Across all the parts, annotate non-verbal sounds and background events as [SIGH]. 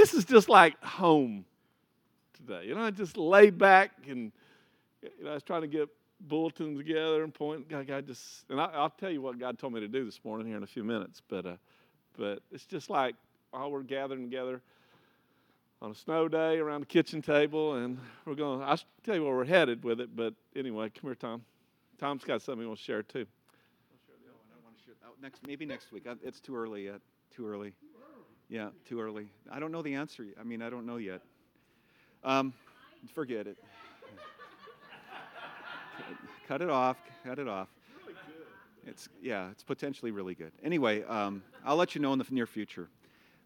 this is just like home today. You know, I just lay back and you know, I was trying to get bulletins together and point. God, God just, and I, will tell you what God told me to do this morning here in a few minutes. But, uh, but it's just like all we're gathering together on a snow day around the kitchen table, and we're going. I'll tell you where we're headed with it. But anyway, come here, Tom. Tom's got something he wants to share too. Next, maybe next week. It's too early yet. Too early. Yeah, too early. I don't know the answer. I mean, I don't know yet. Um, forget it. [LAUGHS] cut it off. Cut it off. It's yeah, it's potentially really good. Anyway, um, I'll let you know in the near future.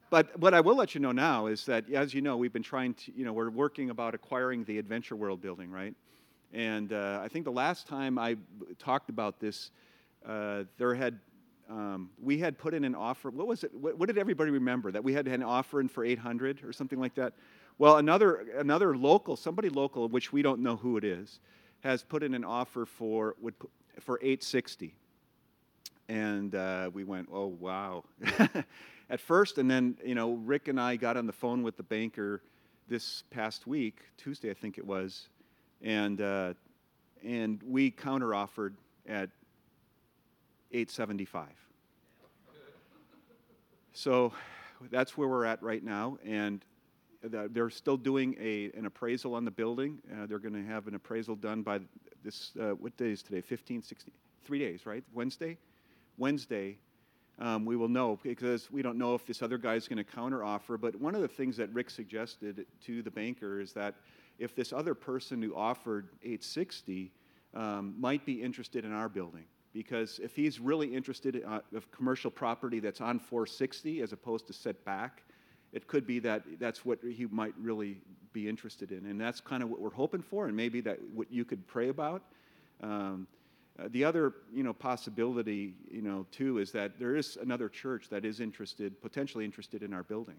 But what I will let you know now is that, as you know, we've been trying to, you know, we're working about acquiring the Adventure World building, right? And uh, I think the last time I talked about this, uh, there had um, we had put in an offer. What was it? What, what, did everybody remember? That we had an offer in for 800 or something like that. Well, another another local, somebody local, which we don't know who it is, has put in an offer for would for 860. And uh, we went, oh wow. [LAUGHS] At first, and then you know, Rick and I got on the phone with the banker this past week, Tuesday I think it was, and uh, and we counteroffered at 875. So that's where we're at right now, and they're still doing a, an appraisal on the building. Uh, they're going to have an appraisal done by this, uh, what day is today? 15, 16, three days, right? Wednesday? Wednesday, um, we will know because we don't know if this other guy is going to counteroffer. But one of the things that Rick suggested to the banker is that if this other person who offered 860 um, might be interested in our building, because if he's really interested in uh, commercial property that's on 460 as opposed to set back, it could be that that's what he might really be interested in. And that's kind of what we're hoping for, and maybe that what you could pray about. Um, uh, the other, you know, possibility, you know, too, is that there is another church that is interested, potentially interested in our building.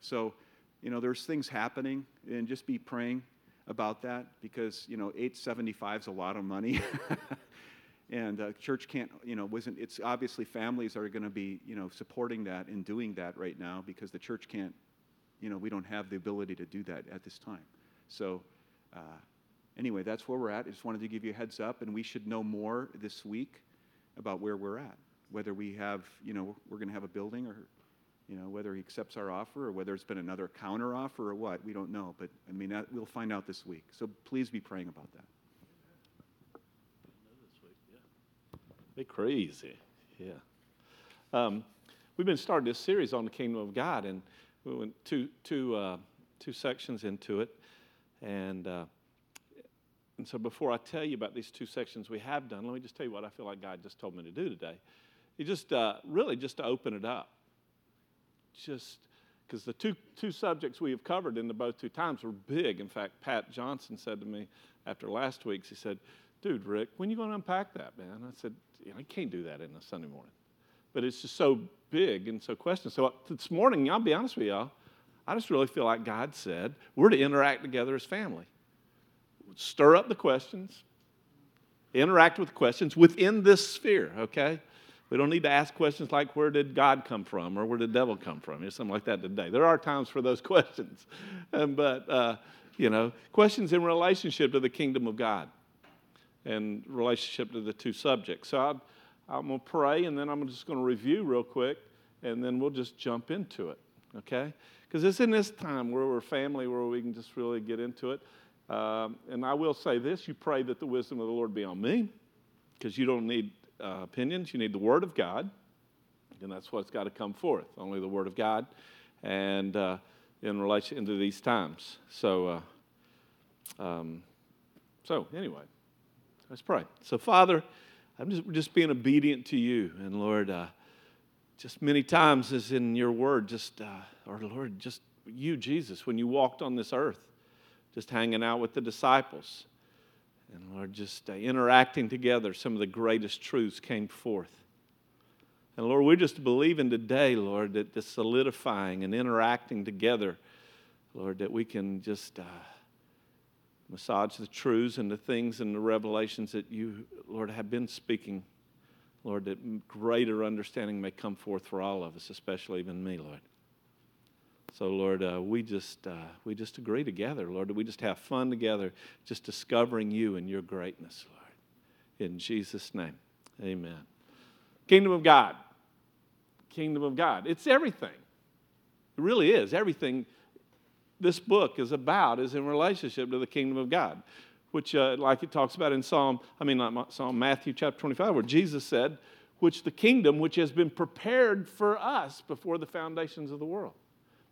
So, you know, there's things happening, and just be praying about that because, you know, 875 is a lot of money. [LAUGHS] and uh, church can't you know wasn't it's obviously families are going to be you know supporting that and doing that right now because the church can't you know we don't have the ability to do that at this time. So uh, anyway that's where we're at. I just wanted to give you a heads up and we should know more this week about where we're at. Whether we have you know we're going to have a building or you know whether he accepts our offer or whether it's been another counter offer or what we don't know. But i mean we'll find out this week. So please be praying about that Be crazy. Yeah. Um, we've been starting this series on the kingdom of God, and we went two, two, uh, two sections into it. And, uh, and so before I tell you about these two sections we have done, let me just tell you what I feel like God just told me to do today. He just uh, really just to open it up. Just because the two, two subjects we have covered in the both two times were big. In fact, Pat Johnson said to me after last week's, he said, Dude, Rick, when are you going to unpack that, man? I said, you know, I can't do that in a Sunday morning. But it's just so big and so questionable. So uh, this morning, I'll be honest with y'all, I just really feel like God said we're to interact together as family. Stir up the questions, interact with questions within this sphere, okay? We don't need to ask questions like, where did God come from or where did the devil come from or something like that today. There are times for those [LAUGHS] questions. But, uh, you know, questions in relationship to the kingdom of God and relationship to the two subjects. So i am going to pray, and then I'm just going to review real quick, and then we'll just jump into it, okay? Because it's in this time where we're family, where we can just really get into it. Um, and I will say this you pray that the wisdom of the Lord be on me, because you don't need uh, opinions, you need the Word of God, and that's what's got to come forth only the Word of God, and uh, in relation into these times. So, uh, um, so anyway. Let's pray. So, Father, I'm just, just being obedient to you. And Lord, uh, just many times as in your word, just, uh, or Lord, just you, Jesus, when you walked on this earth, just hanging out with the disciples. And Lord, just uh, interacting together, some of the greatest truths came forth. And Lord, we're just believing today, Lord, that the solidifying and interacting together, Lord, that we can just. Uh, massage the truths and the things and the revelations that you, Lord, have been speaking. Lord, that greater understanding may come forth for all of us, especially even me, Lord. So, Lord, uh, we, just, uh, we just agree together, Lord, we just have fun together, just discovering you and your greatness, Lord. In Jesus' name, amen. Kingdom of God. Kingdom of God. It's everything. It really is. Everything this book is about is in relationship to the kingdom of God, which, uh, like it talks about in Psalm, I mean, not Psalm, Matthew chapter 25, where Jesus said, which the kingdom which has been prepared for us before the foundations of the world.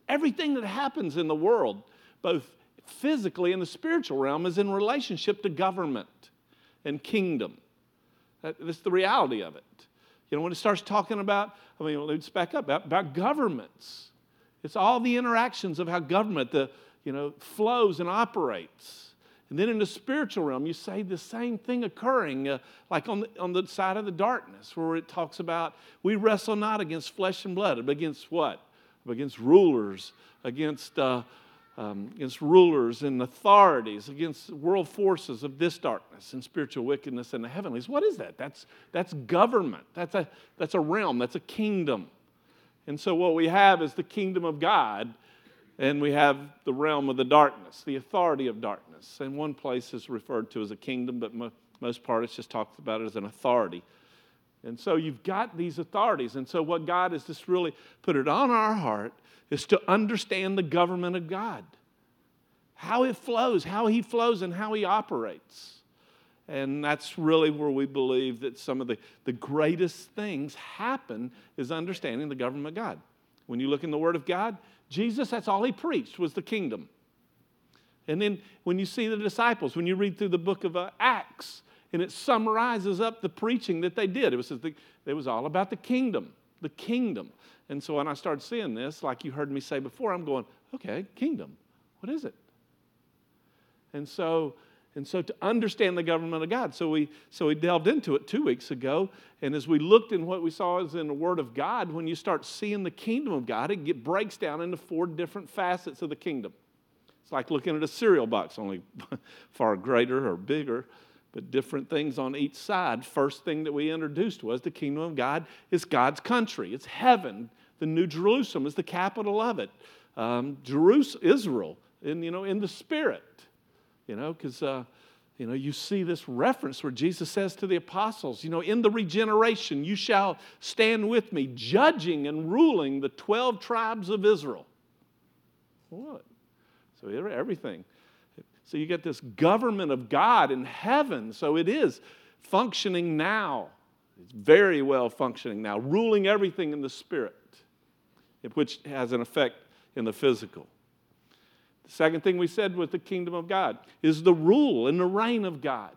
Everything that happens in the world, both physically and the spiritual realm, is in relationship to government and kingdom. That's the reality of it. You know, when it starts talking about, I mean, let's back up about, about governments. It's all the interactions of how government, the, you know, flows and operates. And then in the spiritual realm, you say the same thing occurring, uh, like on the, on the side of the darkness, where it talks about we wrestle not against flesh and blood, but against what? Against rulers, against, uh, um, against rulers and authorities, against world forces of this darkness and spiritual wickedness in the heavenlies. What is that? That's, that's government. That's a, that's a realm. That's a kingdom. And so what we have is the kingdom of God and we have the realm of the darkness, the authority of darkness. And one place is referred to as a kingdom, but mo- most part it's just talked about as an authority. And so you've got these authorities. And so what God has just really put it on our heart is to understand the government of God, how it flows, how He flows, and how He operates. And that's really where we believe that some of the, the greatest things happen is understanding the government of God. When you look in the Word of God, Jesus, that's all he preached was the kingdom. And then when you see the disciples, when you read through the book of uh, Acts, and it summarizes up the preaching that they did, it was, it was all about the kingdom, the kingdom. And so when I started seeing this, like you heard me say before, I'm going, okay, kingdom, what is it? And so and so to understand the government of God. So we, so we delved into it two weeks ago. And as we looked in what we saw is in the Word of God, when you start seeing the kingdom of God, it get, breaks down into four different facets of the kingdom. It's like looking at a cereal box, only [LAUGHS] far greater or bigger, but different things on each side. First thing that we introduced was the kingdom of God is God's country, it's heaven. The New Jerusalem is the capital of it. Um, Jerusalem, Israel, in, you know, in the spirit you know, because, uh, you know, you see this reference where Jesus says to the apostles, you know, in the regeneration, you shall stand with me, judging and ruling the 12 tribes of Israel. What? So everything. So you get this government of God in heaven. So it is functioning now. It's very well functioning now, ruling everything in the spirit, which has an effect in the physical. The second thing we said with the kingdom of God is the rule and the reign of God.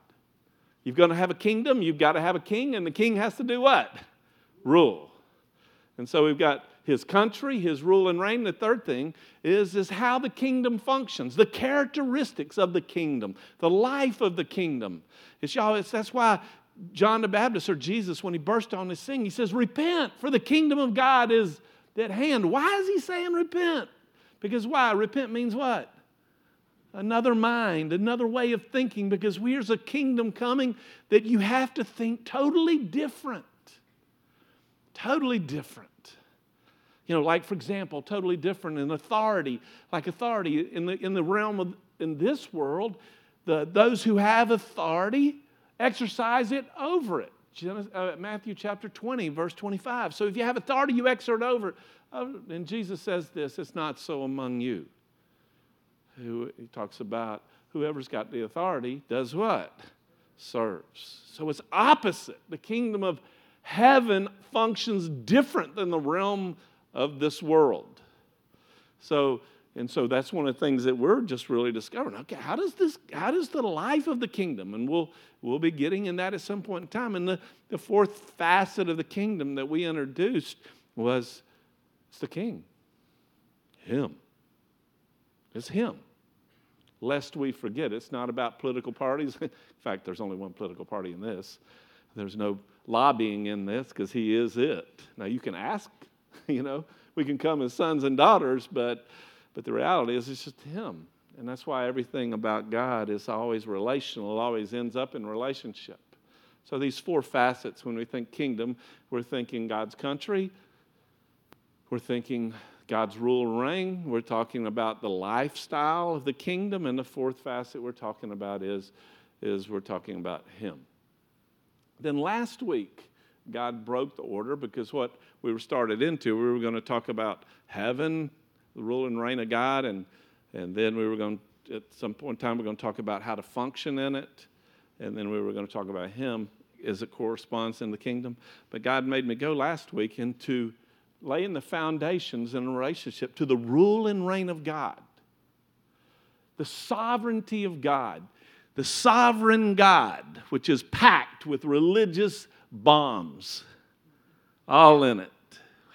You're going to have a kingdom, you've got to have a king, and the king has to do what? Rule. And so we've got his country, his rule and reign. The third thing is, is how the kingdom functions, the characteristics of the kingdom, the life of the kingdom. It's, y'all, it's, that's why John the Baptist or Jesus, when he burst on the scene, he says, Repent, for the kingdom of God is at hand. Why is he saying repent? Because why? Repent means what? Another mind, another way of thinking, because here's a kingdom coming that you have to think totally different. Totally different. You know, like for example, totally different in authority. Like authority in the, in the realm of in this world, the, those who have authority exercise it over it. Uh, Matthew chapter 20, verse 25. So if you have authority, you exert over and Jesus says this it's not so among you. Who, he talks about whoever's got the authority does what? Serves. So it's opposite. The kingdom of heaven functions different than the realm of this world. So, and so that's one of the things that we're just really discovering. Okay, how does this, how does the life of the kingdom, and we'll we'll be getting in that at some point in time. And the, the fourth facet of the kingdom that we introduced was it's the king. Him. It's him. Lest we forget, it's not about political parties. [LAUGHS] in fact, there's only one political party in this. There's no lobbying in this because he is it. Now, you can ask, [LAUGHS] you know, we can come as sons and daughters, but, but the reality is it's just him. And that's why everything about God is always relational, always ends up in relationship. So, these four facets, when we think kingdom, we're thinking God's country, we're thinking God's rule and reign. We're talking about the lifestyle of the kingdom. And the fourth facet we're talking about is, is we're talking about Him. Then last week, God broke the order because what we were started into, we were going to talk about heaven, the rule and reign of God, and, and then we were going at some point in time, we we're going to talk about how to function in it, and then we were going to talk about Him as it corresponds in the kingdom. But God made me go last week into laying the foundations in a relationship to the rule and reign of God, the sovereignty of God, the sovereign God, which is packed with religious bombs, all in it.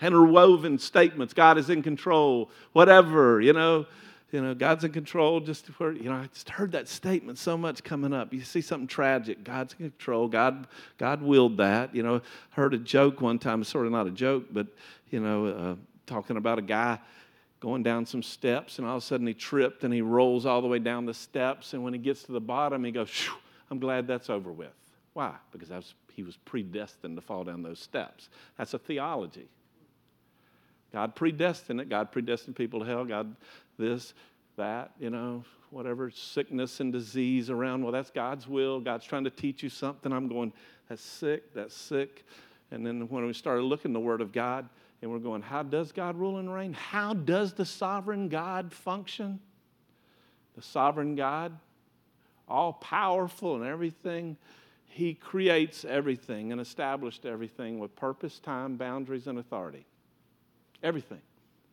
Interwoven statements God is in control, whatever, you know you know, God's in control. Just where, you know, I just heard that statement so much coming up. You see something tragic, God's in control. God, God willed that. You know, heard a joke one time, sort of not a joke, but you know, uh, talking about a guy going down some steps, and all of a sudden he tripped and he rolls all the way down the steps, and when he gets to the bottom, he goes, "I'm glad that's over with." Why? Because was, he was predestined to fall down those steps. That's a theology. God predestined it. God predestined people to hell. God this, that, you know, whatever sickness and disease around. Well, that's God's will. God's trying to teach you something. I'm going, that's sick, that's sick. And then when we started looking the Word of God, and we're going, how does God rule and reign? How does the sovereign God function? The sovereign God, all powerful and everything, He creates everything and established everything with purpose, time, boundaries, and authority. Everything.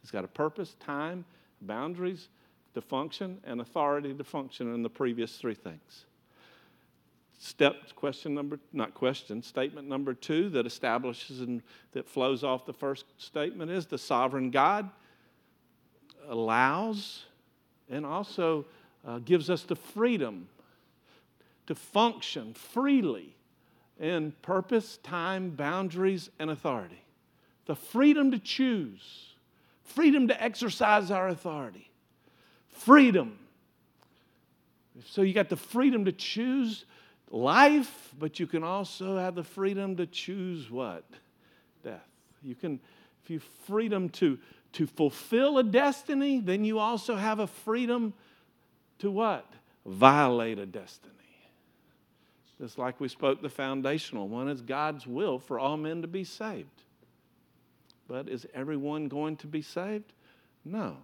He's got a purpose, time, boundaries to function and authority to function in the previous three things. Step question number, not question, statement number two that establishes and that flows off the first statement is the sovereign God allows and also uh, gives us the freedom to function freely in purpose, time, boundaries, and authority. The freedom to choose freedom to exercise our authority. Freedom. So you got the freedom to choose life, but you can also have the freedom to choose what? Death. You can, if you freedom to, to fulfill a destiny, then you also have a freedom to what? Violate a destiny. Just like we spoke, the foundational one is God's will for all men to be saved. But is everyone going to be saved? No.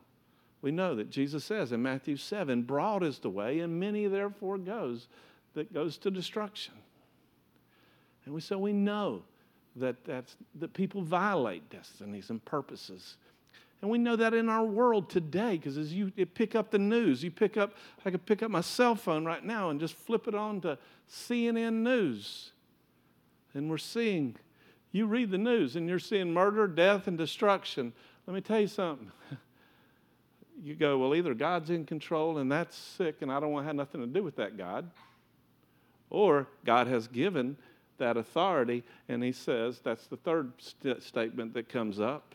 We know that Jesus says in Matthew 7 broad is the way, and many therefore goes that goes to destruction. And we, so we know that, that's, that people violate destinies and purposes. And we know that in our world today, because as you pick up the news, you pick up, I could pick up my cell phone right now and just flip it on to CNN News. And we're seeing you read the news and you're seeing murder, death, and destruction. Let me tell you something. [LAUGHS] You go, well, either God's in control and that's sick and I don't want to have nothing to do with that God, or God has given that authority and He says, that's the third st- statement that comes up.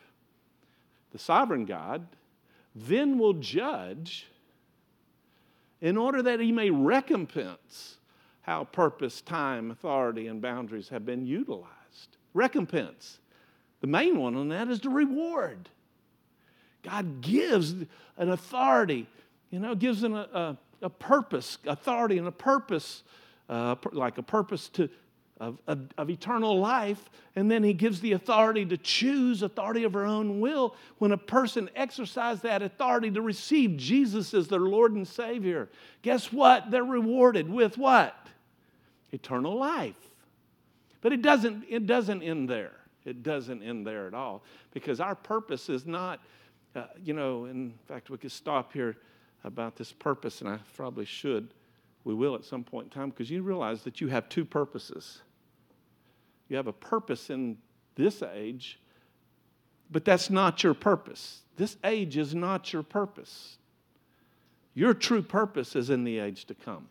The sovereign God then will judge in order that He may recompense how purpose, time, authority, and boundaries have been utilized recompense. The main one on that is the reward. God gives an authority, you know, gives an, a, a purpose, authority and a purpose, uh, like a purpose to, of, of, of, eternal life, and then he gives the authority to choose authority of our own will. When a person exercises that authority to receive Jesus as their Lord and Savior, guess what? They're rewarded with what? Eternal life. But it doesn't, it doesn't end there. It doesn't end there at all because our purpose is not, uh, you know, in fact, we could stop here about this purpose, and I probably should. We will at some point in time because you realize that you have two purposes. You have a purpose in this age, but that's not your purpose. This age is not your purpose. Your true purpose is in the age to come.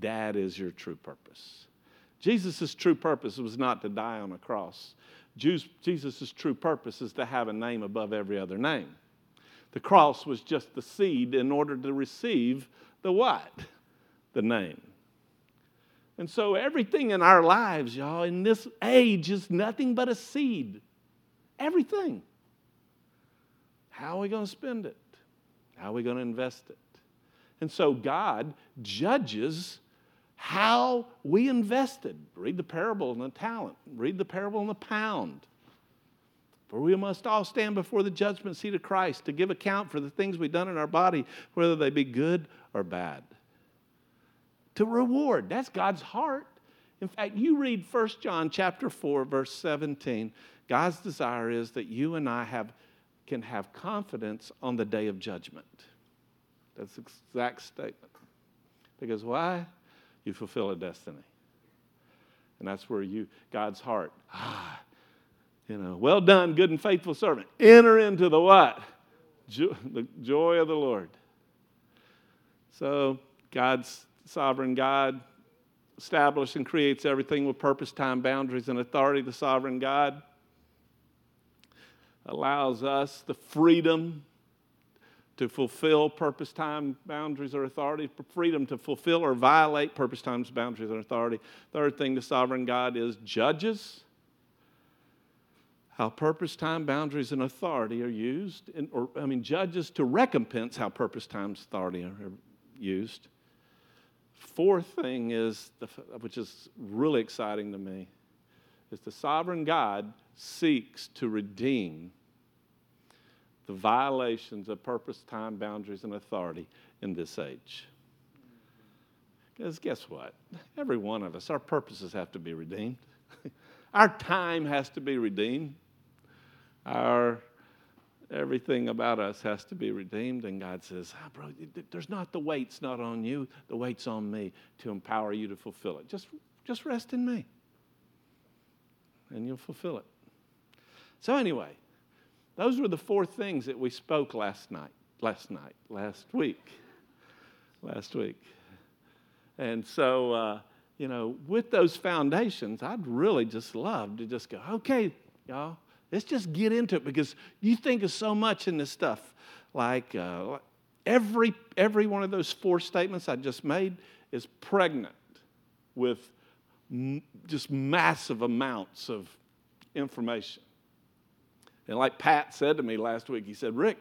That is your true purpose. Jesus' true purpose was not to die on a cross. Jesus' true purpose is to have a name above every other name. The cross was just the seed in order to receive the what? The name. And so everything in our lives, y'all, in this age is nothing but a seed. Everything. How are we going to spend it? How are we going to invest it? And so God judges how we invested. Read the parable on the talent, read the parable on the pound. For we must all stand before the judgment seat of Christ to give account for the things we've done in our body, whether they be good or bad. To reward, that's God's heart. In fact, you read 1 John chapter 4, verse 17. God's desire is that you and I have, can have confidence on the day of judgment. That's the exact statement. Because why? You fulfill a destiny. And that's where you, God's heart, ah, you know, well done, good and faithful servant. Enter into the what? Jo- the joy of the Lord. So, God's sovereign God establishes and creates everything with purpose, time, boundaries, and authority. The sovereign God allows us the freedom to fulfill purpose, time, boundaries, or authority, freedom to fulfill or violate purpose, times, boundaries, and authority. Third thing the sovereign God is judges how purpose, time, boundaries, and authority are used, or I mean, judges to recompense how purpose, time, authority are used. Fourth thing is, the, which is really exciting to me, is the sovereign God seeks to redeem the violations of purpose, time, boundaries, and authority in this age. Because guess what? Every one of us, our purposes have to be redeemed. [LAUGHS] our time has to be redeemed. Our everything about us has to be redeemed. And God says, ah, bro, there's not the weight's not on you, the weight's on me to empower you to fulfill it. Just, just rest in me. And you'll fulfill it. So anyway, those were the four things that we spoke last night, last night, last week. Last week. And so, uh, you know, with those foundations, I'd really just love to just go, okay, y'all, Let's just get into it because you think of so much in this stuff. Like uh, every, every one of those four statements I just made is pregnant with m- just massive amounts of information. And like Pat said to me last week, he said, Rick,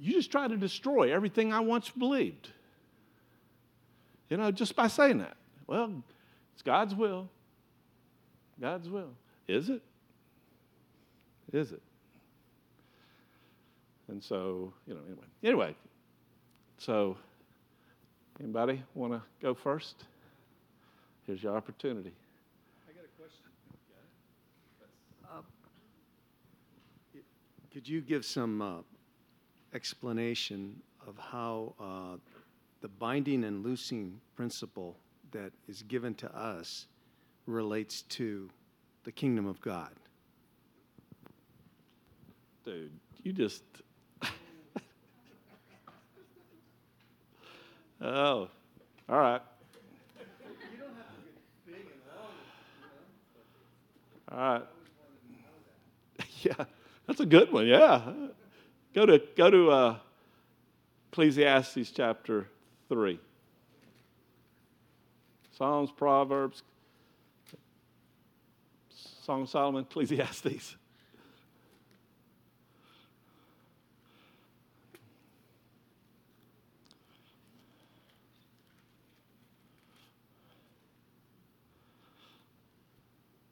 you just try to destroy everything I once believed. You know, just by saying that. Well, it's God's will. God's will. Is it? is it? And so, you know, anyway. Anyway, so anybody want to go first? Here's your opportunity. I got a question. Uh, could you give some uh, explanation of how uh, the binding and loosing principle that is given to us relates to the kingdom of God? dude, you just. [LAUGHS] oh, all right. All right. [LAUGHS] yeah, that's a good one. Yeah. Go to go to uh, Ecclesiastes chapter three. Psalms, Proverbs, Song of Solomon, Ecclesiastes.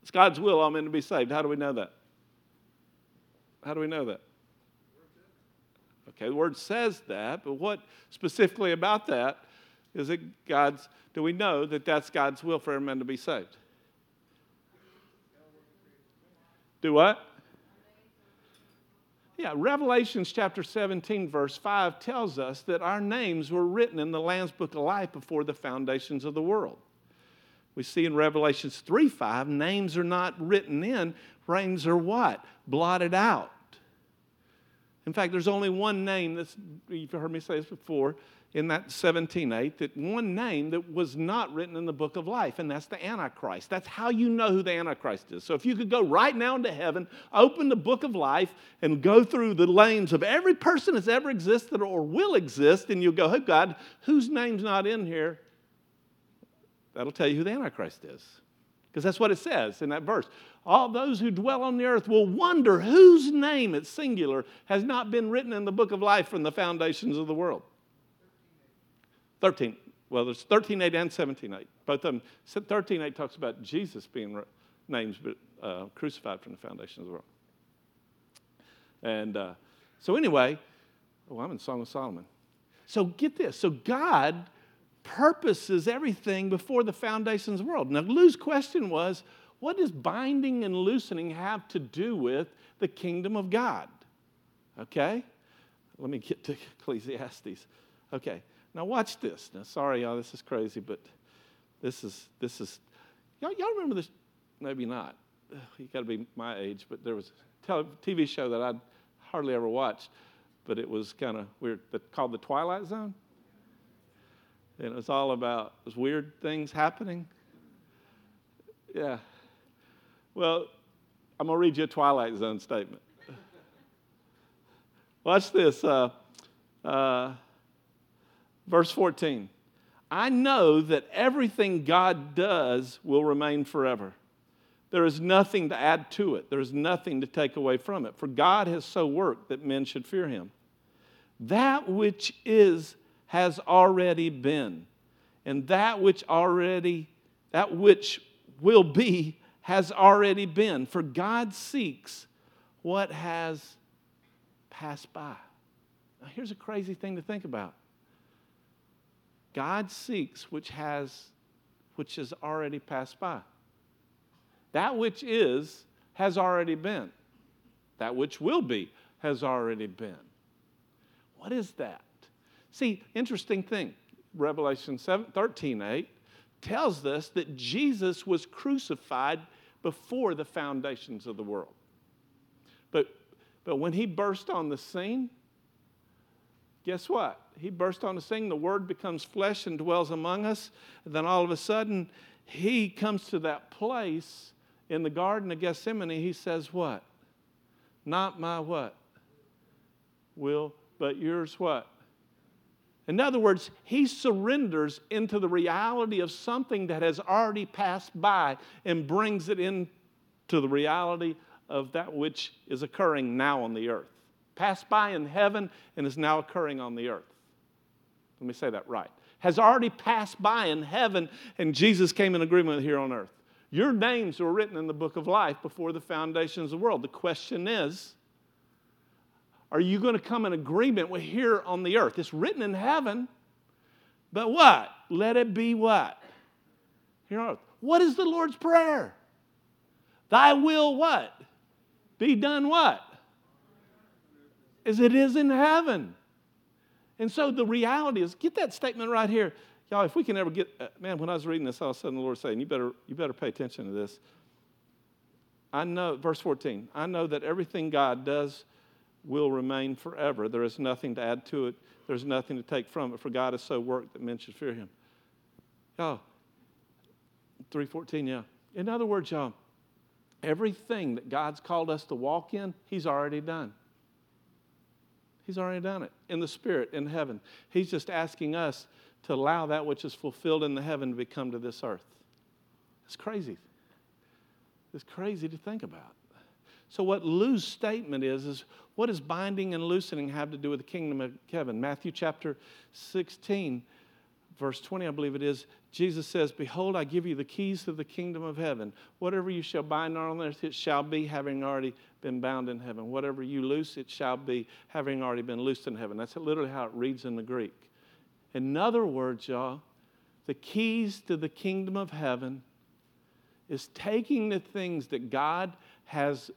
It's God's will all men to be saved. How do we know that? How do we know that? Okay, the word says that, but what specifically about that is it God's, do we know that that's God's will for every man to be saved? Do what? Yeah, Revelations chapter 17, verse 5 tells us that our names were written in the Lamb's Book of Life before the foundations of the world. We see in Revelations 3 5, names are not written in, names are what? Blotted out. In fact, there's only one name that's, you've heard me say this before, in that 17.8, that one name that was not written in the book of life, and that's the Antichrist. That's how you know who the Antichrist is. So if you could go right now into heaven, open the book of life, and go through the names of every person that's ever existed or will exist, and you'll go, hey, God, whose name's not in here? That'll tell you who the Antichrist is. Because that's what it says in that verse. All those who dwell on the earth will wonder whose name, it's singular, has not been written in the book of life from the foundations of the world. 13. Well, there's 13.8 and 17.8. Both of them. 13.8 talks about Jesus being named uh, crucified from the foundations of the world. And uh, so, anyway, oh, I'm in Song of Solomon. So, get this. So, God purposes everything before the foundations of the world. Now, Lou's question was what does binding and loosening have to do with the kingdom of God? Okay? Let me get to Ecclesiastes. Okay. Now watch this. Now, sorry, y'all, this is crazy, but this is this is y'all, y'all remember this? Maybe not. You got to be my age, but there was a TV show that I'd hardly ever watched, but it was kind of weird. Called The Twilight Zone, and it was all about was weird things happening. Yeah. Well, I'm gonna read you a Twilight Zone statement. [LAUGHS] Watch this. Uh, uh, Verse 14 I know that everything God does will remain forever. There is nothing to add to it, there is nothing to take away from it. For God has so worked that men should fear him. That which is has already been, and that which already, that which will be, has already been. For God seeks what has passed by. Now, here's a crazy thing to think about. God seeks which has which has already passed by. That which is has already been. That which will be has already been. What is that? See, interesting thing. Revelation 7, 13 8 tells us that Jesus was crucified before the foundations of the world. But, but when he burst on the scene, guess what? he burst on the scene. The Word becomes flesh and dwells among us. And then all of a sudden, he comes to that place in the Garden of Gethsemane. He says, What? Not my what? Will, but yours what? In other words, he surrenders into the reality of something that has already passed by and brings it into the reality of that which is occurring now on the earth. Passed by in heaven and is now occurring on the earth. Let me say that right. Has already passed by in heaven, and Jesus came in agreement here on earth. Your names were written in the book of life before the foundations of the world. The question is, are you going to come in agreement with here on the earth? It's written in heaven, but what? Let it be what? Here on earth. What is the Lord's Prayer? Thy will what? Be done what? As it is in heaven. And so the reality is, get that statement right here. Y'all, if we can ever get, uh, man, when I was reading this, all of a sudden the Lord saying, you better, you better pay attention to this. I know, verse 14, I know that everything God does will remain forever. There is nothing to add to it, there's nothing to take from it, for God has so worked that men should fear him. Y'all, 314, yeah. In other words, y'all, everything that God's called us to walk in, He's already done. He's already done it in the Spirit, in heaven. He's just asking us to allow that which is fulfilled in the heaven to become to this earth. It's crazy. It's crazy to think about. So, what Lou's statement is, is what does binding and loosening have to do with the kingdom of heaven? Matthew chapter 16, verse 20, I believe it is, Jesus says, Behold, I give you the keys to the kingdom of heaven. Whatever you shall bind on earth, it shall be, having already been bound in heaven. Whatever you loose, it shall be, having already been loosed in heaven. That's literally how it reads in the Greek. In other words, y'all, the keys to the kingdom of heaven is taking the things that God has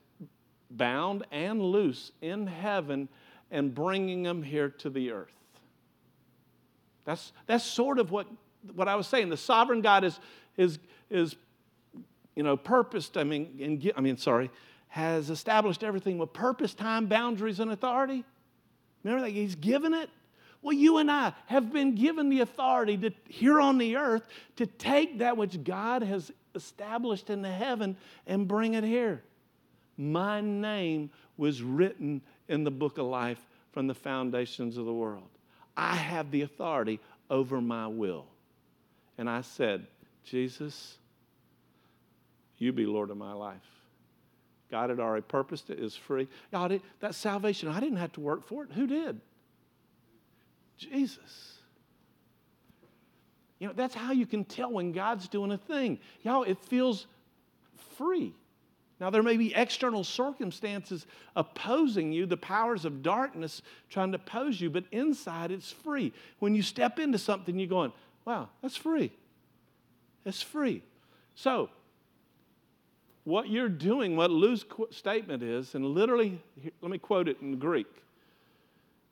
bound and loose in heaven and bringing them here to the earth. That's, that's sort of what, what I was saying. The sovereign God is, is, is you know, purposed, I mean, in, I mean, sorry, has established everything with purpose, time, boundaries, and authority. Remember that? He's given it. Well, you and I have been given the authority to, here on the earth to take that which God has established in the heaven and bring it here. My name was written in the book of life from the foundations of the world. I have the authority over my will. And I said, Jesus, You be Lord of my life. God had already purposed it, is free. Y'all, that salvation, I didn't have to work for it. Who did? Jesus. You know, that's how you can tell when God's doing a thing. Y'all, it feels free. Now, there may be external circumstances opposing you, the powers of darkness trying to oppose you, but inside it's free. When you step into something, you're going, wow, that's free. It's free. So, what you're doing, what Lou's statement is, and literally, let me quote it in Greek.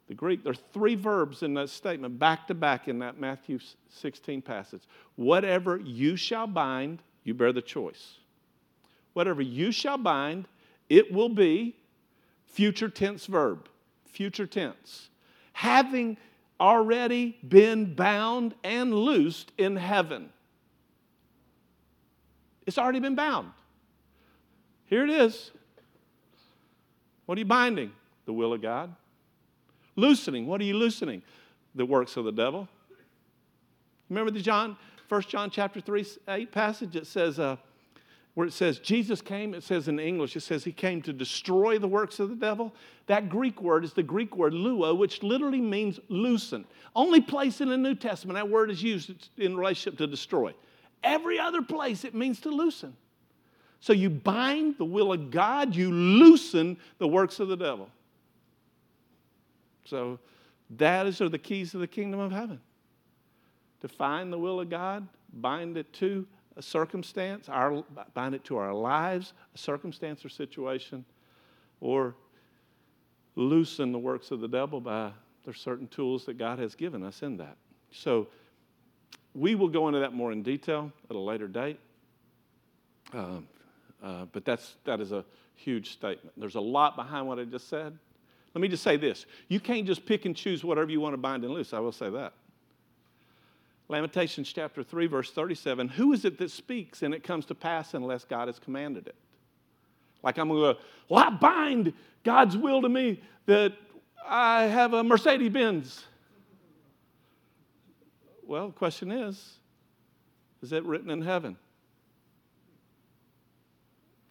The Greek, there are three verbs in that statement, back to back in that Matthew 16 passage. Whatever you shall bind, you bear the choice. Whatever you shall bind, it will be future tense verb, future tense. Having already been bound and loosed in heaven. It's already been bound. Here it is. What are you binding? The will of God. Loosening. What are you loosening? The works of the devil. Remember the John, 1 John chapter 3, 8 passage? It says, uh, where it says Jesus came, it says in English, it says he came to destroy the works of the devil. That Greek word is the Greek word luo, which literally means loosen. Only place in the New Testament that word is used in relationship to destroy. Every other place it means to loosen. So you bind the will of God, you loosen the works of the devil. So that is are the keys to the kingdom of heaven. To find the will of God, bind it to a circumstance, our, bind it to our lives, a circumstance or situation, or loosen the works of the devil by there's certain tools that God has given us in that. So we will go into that more in detail at a later date. Um, uh, but that's, that is a huge statement. There's a lot behind what I just said. Let me just say this you can't just pick and choose whatever you want to bind and loose. I will say that. Lamentations chapter 3, verse 37 Who is it that speaks and it comes to pass unless God has commanded it? Like I'm going to go, well, I bind God's will to me that I have a Mercedes Benz. Well, the question is, is it written in heaven?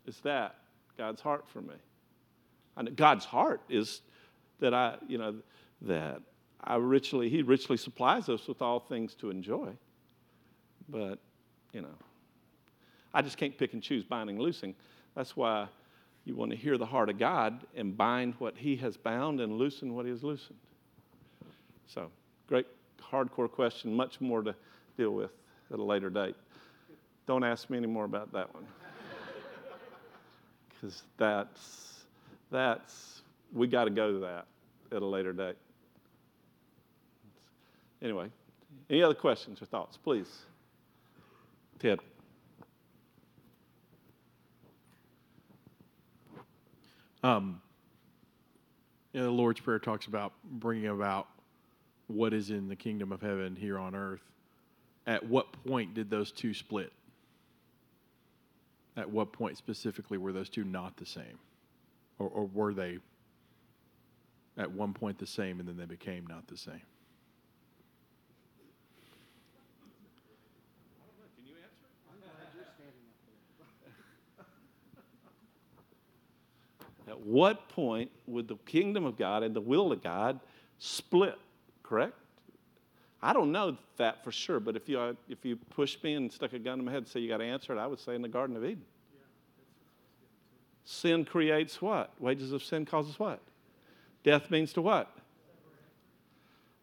Is that God's heart for me? God's heart is that I, you know, that I richly, He richly supplies us with all things to enjoy. But, you know, I just can't pick and choose binding and loosing. That's why you want to hear the heart of God and bind what He has bound and loosen what He has loosened. So, great hardcore question, much more to deal with at a later date. Don't ask me any more about that one [LAUGHS] because that's, that's, we got to go to that at a later date. Anyway, any other questions or thoughts, please? Ted. Um, you know, the Lord's Prayer talks about bringing about what is in the kingdom of heaven here on earth. At what point did those two split? At what point specifically were those two not the same? Or, or were they at one point the same and then they became not the same? At what point would the kingdom of God and the will of God split? Correct? I don't know that for sure, but if you, uh, if you pushed me and stuck a gun in my head and say you got to answer it, I would say in the Garden of Eden. Sin creates what? Wages of sin causes what? Death means to what?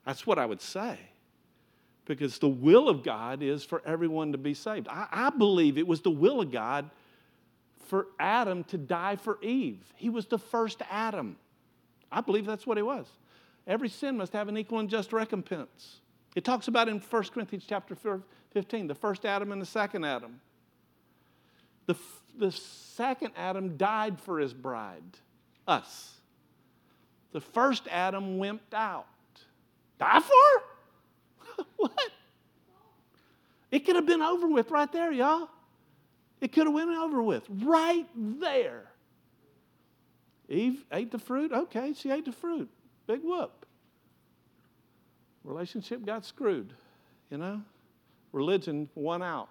That's what I would say. Because the will of God is for everyone to be saved. I, I believe it was the will of God for Adam to die for Eve. He was the first Adam. I believe that's what he was. Every sin must have an equal and just recompense. It talks about in 1 Corinthians chapter 15, the first Adam and the second Adam. The, the second Adam died for his bride, us. The first Adam wimped out. Die for? [LAUGHS] what? It could have been over with right there, y'all. It could have went over with right there. Eve ate the fruit. Okay, she ate the fruit. Big whoop relationship got screwed, you know? Religion won out.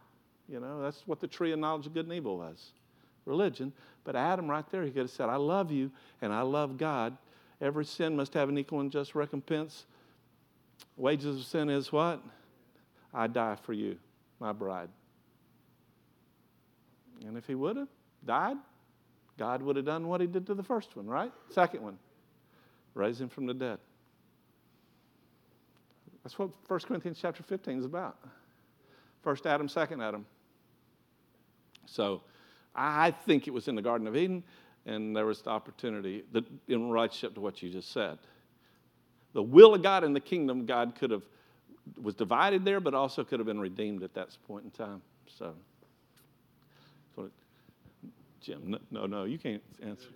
You know, that's what the tree of knowledge of good and evil was religion. But Adam, right there, he could have said, I love you and I love God. Every sin must have an equal and just recompense. Wages of sin is what? I die for you, my bride. And if he would have died, God would have done what he did to the first one, right? Second one, raise him from the dead. That's what 1 Corinthians chapter 15 is about. First Adam, second Adam. So I think it was in the Garden of Eden, and there was the opportunity that, in relationship to what you just said. The will of God in the kingdom, God could have was divided there, but also could have been redeemed at that point in time. So, so Jim, no, no, you can't answer.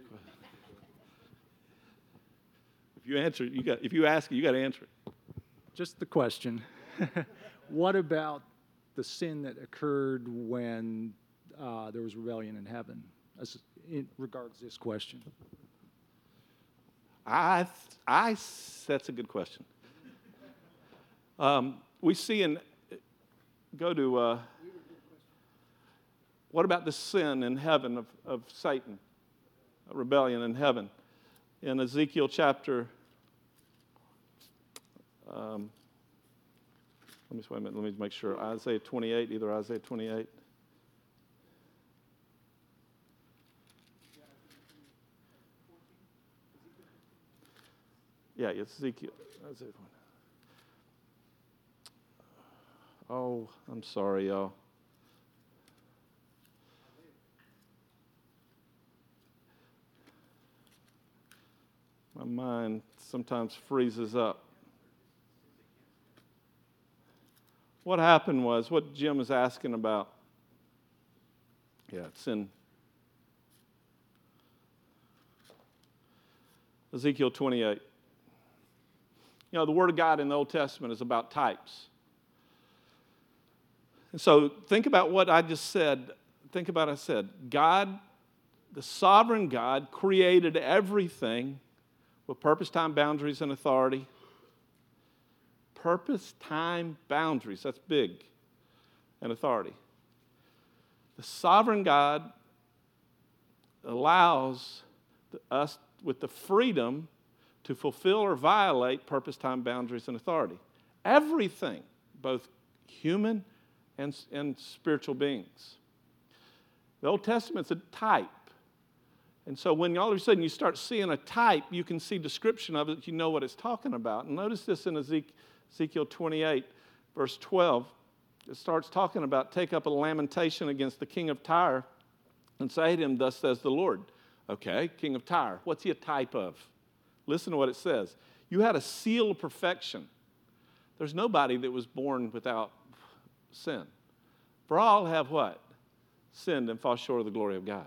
If you answer, you got. If you ask it, you got to answer it. Just the question. [LAUGHS] what about the sin that occurred when uh, there was rebellion in heaven, as in regards this question? I, I, that's a good question. Um, we see in, go to, uh, what about the sin in heaven of, of Satan, rebellion in heaven? In Ezekiel chapter, um, let me just wait a minute, let me make sure. Isaiah 28, either Isaiah 28. Yeah, it's Ezekiel. Oh, I'm sorry, y'all. My mind sometimes freezes up. What happened was what Jim is asking about. Yeah, it's in Ezekiel 28. You know, the Word of God in the Old Testament is about types. And so think about what I just said. Think about I said. God, the sovereign God, created everything with purpose, time, boundaries, and authority. Purpose, time, boundaries. That's big. And authority. The sovereign God allows us with the freedom to fulfill or violate purpose, time, boundaries, and authority. Everything, both human and, and spiritual beings. The Old Testament's a type. And so when all of a sudden you start seeing a type, you can see description of it, you know what it's talking about. And notice this in Ezekiel 28, verse 12. It starts talking about take up a lamentation against the king of Tyre and say to him, Thus says the Lord. Okay, king of Tyre. What's he a type of? Listen to what it says. You had a seal of perfection. There's nobody that was born without sin. For all have what? Sinned and fall short of the glory of God.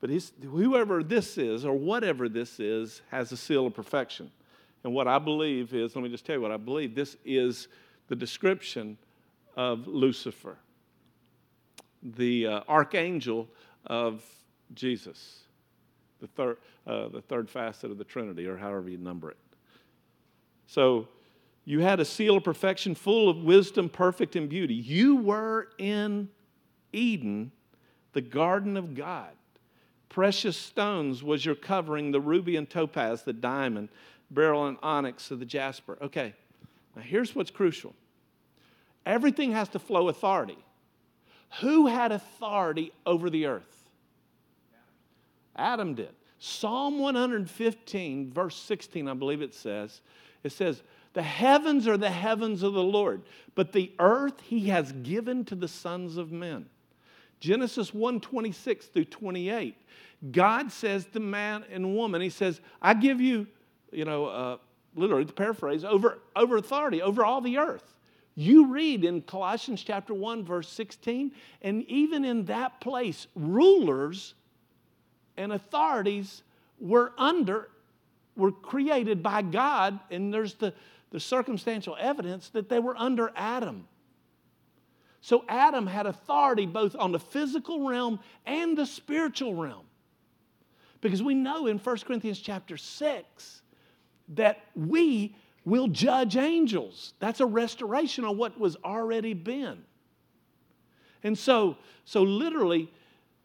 But whoever this is, or whatever this is, has a seal of perfection. And what I believe is, let me just tell you what I believe, this is the description of Lucifer, the uh, archangel of Jesus the third, uh, the third facet of the Trinity, or however you number it. So you had a seal of perfection full of wisdom, perfect in beauty. You were in Eden, the garden of God. Precious stones was your covering the ruby and topaz, the diamond, beryl and onyx, the jasper. Okay, now here's what's crucial everything has to flow authority. Who had authority over the earth? Adam did. Psalm 115, verse 16, I believe it says, it says, The heavens are the heavens of the Lord, but the earth he has given to the sons of men. Genesis 1 26 through 28. God says to man and woman, He says, I give you, you know, uh, literally to paraphrase, over, over authority, over all the earth. You read in Colossians chapter 1, verse 16, and even in that place, rulers and authorities were under, were created by God, and there's the, the circumstantial evidence that they were under Adam. So Adam had authority both on the physical realm and the spiritual realm. Because we know in 1 Corinthians chapter 6 that we will judge angels. That's a restoration of what was already been. And so, so literally,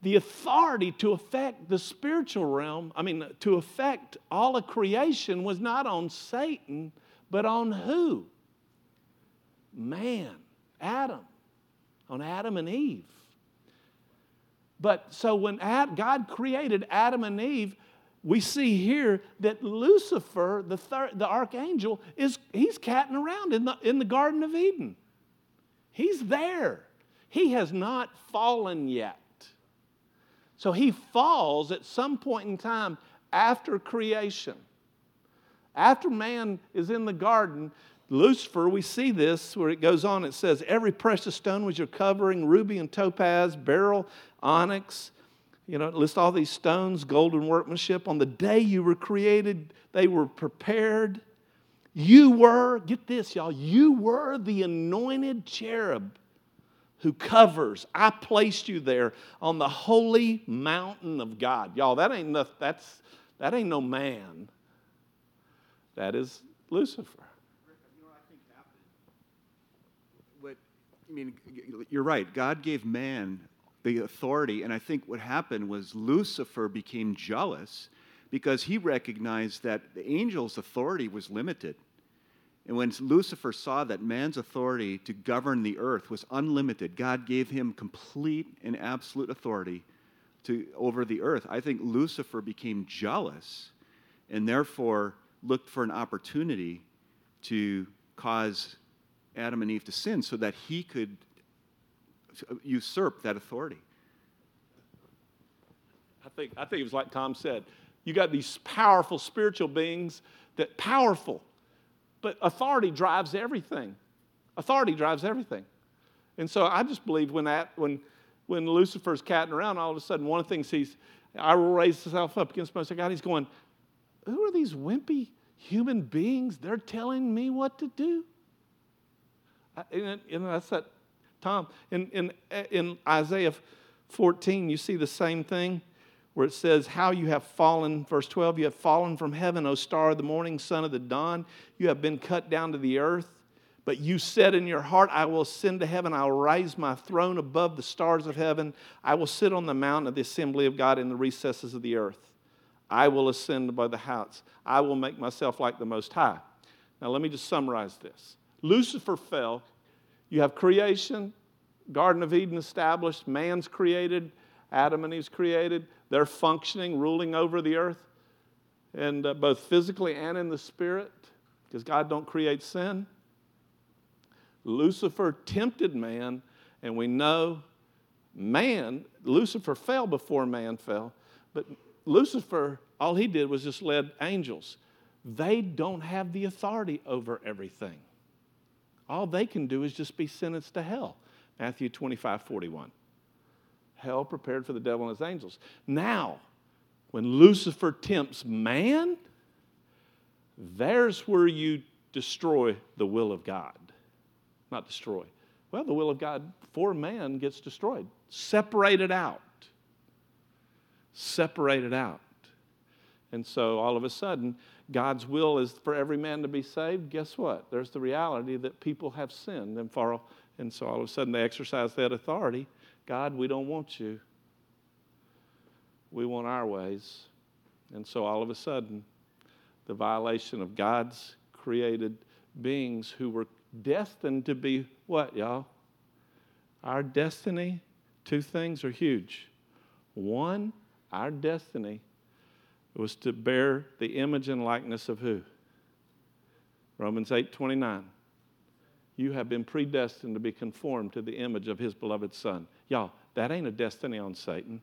the authority to affect the spiritual realm, I mean, to affect all of creation was not on Satan, but on who? Man, Adam, on Adam and Eve. But so when God created Adam and Eve, we see here that Lucifer, the, third, the archangel, is he's catting around in the, in the Garden of Eden. He's there. He has not fallen yet. So he falls at some point in time after creation. After man is in the garden, Lucifer, we see this where it goes on. It says, Every precious stone was your covering ruby and topaz, beryl, onyx. You know, list all these stones, golden workmanship. On the day you were created, they were prepared. You were, get this, y'all, you were the anointed cherub who covers. I placed you there on the holy mountain of God. Y'all, that ain't no, that's that ain't no man. That is Lucifer. What I mean, you're right. God gave man the authority, and I think what happened was Lucifer became jealous because he recognized that the angel's authority was limited. And when Lucifer saw that man's authority to govern the earth was unlimited, God gave him complete and absolute authority to, over the earth. I think Lucifer became jealous and therefore looked for an opportunity to cause Adam and Eve to sin so that he could usurp that authority. I think, I think it was like Tom said. You got these powerful spiritual beings that powerful but authority drives everything. Authority drives everything. And so I just believe when, that, when, when Lucifer's catting around, all of a sudden, one of the things he's, I will raise himself up against most of God, he's going, Who are these wimpy human beings? They're telling me what to do. And, and that's that, Tom, in, in, in Isaiah 14, you see the same thing where it says, How you have fallen, verse 12, you have fallen from heaven, O star of the morning, son of the dawn. You have been cut down to the earth. But you said in your heart, I will ascend to heaven. I will raise my throne above the stars of heaven. I will sit on the mountain of the assembly of God in the recesses of the earth. I will ascend above the heights. I will make myself like the Most High. Now, let me just summarize this. Lucifer fell. You have creation, Garden of Eden established, man's created, Adam and Eve's created. They're functioning, ruling over the earth, and uh, both physically and in the spirit, because God don't create sin. Lucifer tempted man, and we know man, Lucifer fell before man fell, but Lucifer, all he did was just led angels. They don't have the authority over everything. All they can do is just be sentenced to hell. Matthew 25, 41 hell prepared for the devil and his angels. Now, when Lucifer tempts man, there's where you destroy the will of God. Not destroy. Well, the will of God for man gets destroyed. Separated out. Separated out. And so all of a sudden, God's will is for every man to be saved. Guess what? There's the reality that people have sinned and far, and so all of a sudden they exercise that authority God, we don't want you. We want our ways. And so all of a sudden, the violation of God's created beings who were destined to be what, y'all? Our destiny, two things are huge. One, our destiny was to bear the image and likeness of who? Romans 8 29 you have been predestined to be conformed to the image of his beloved Son. Y'all, that ain't a destiny on Satan.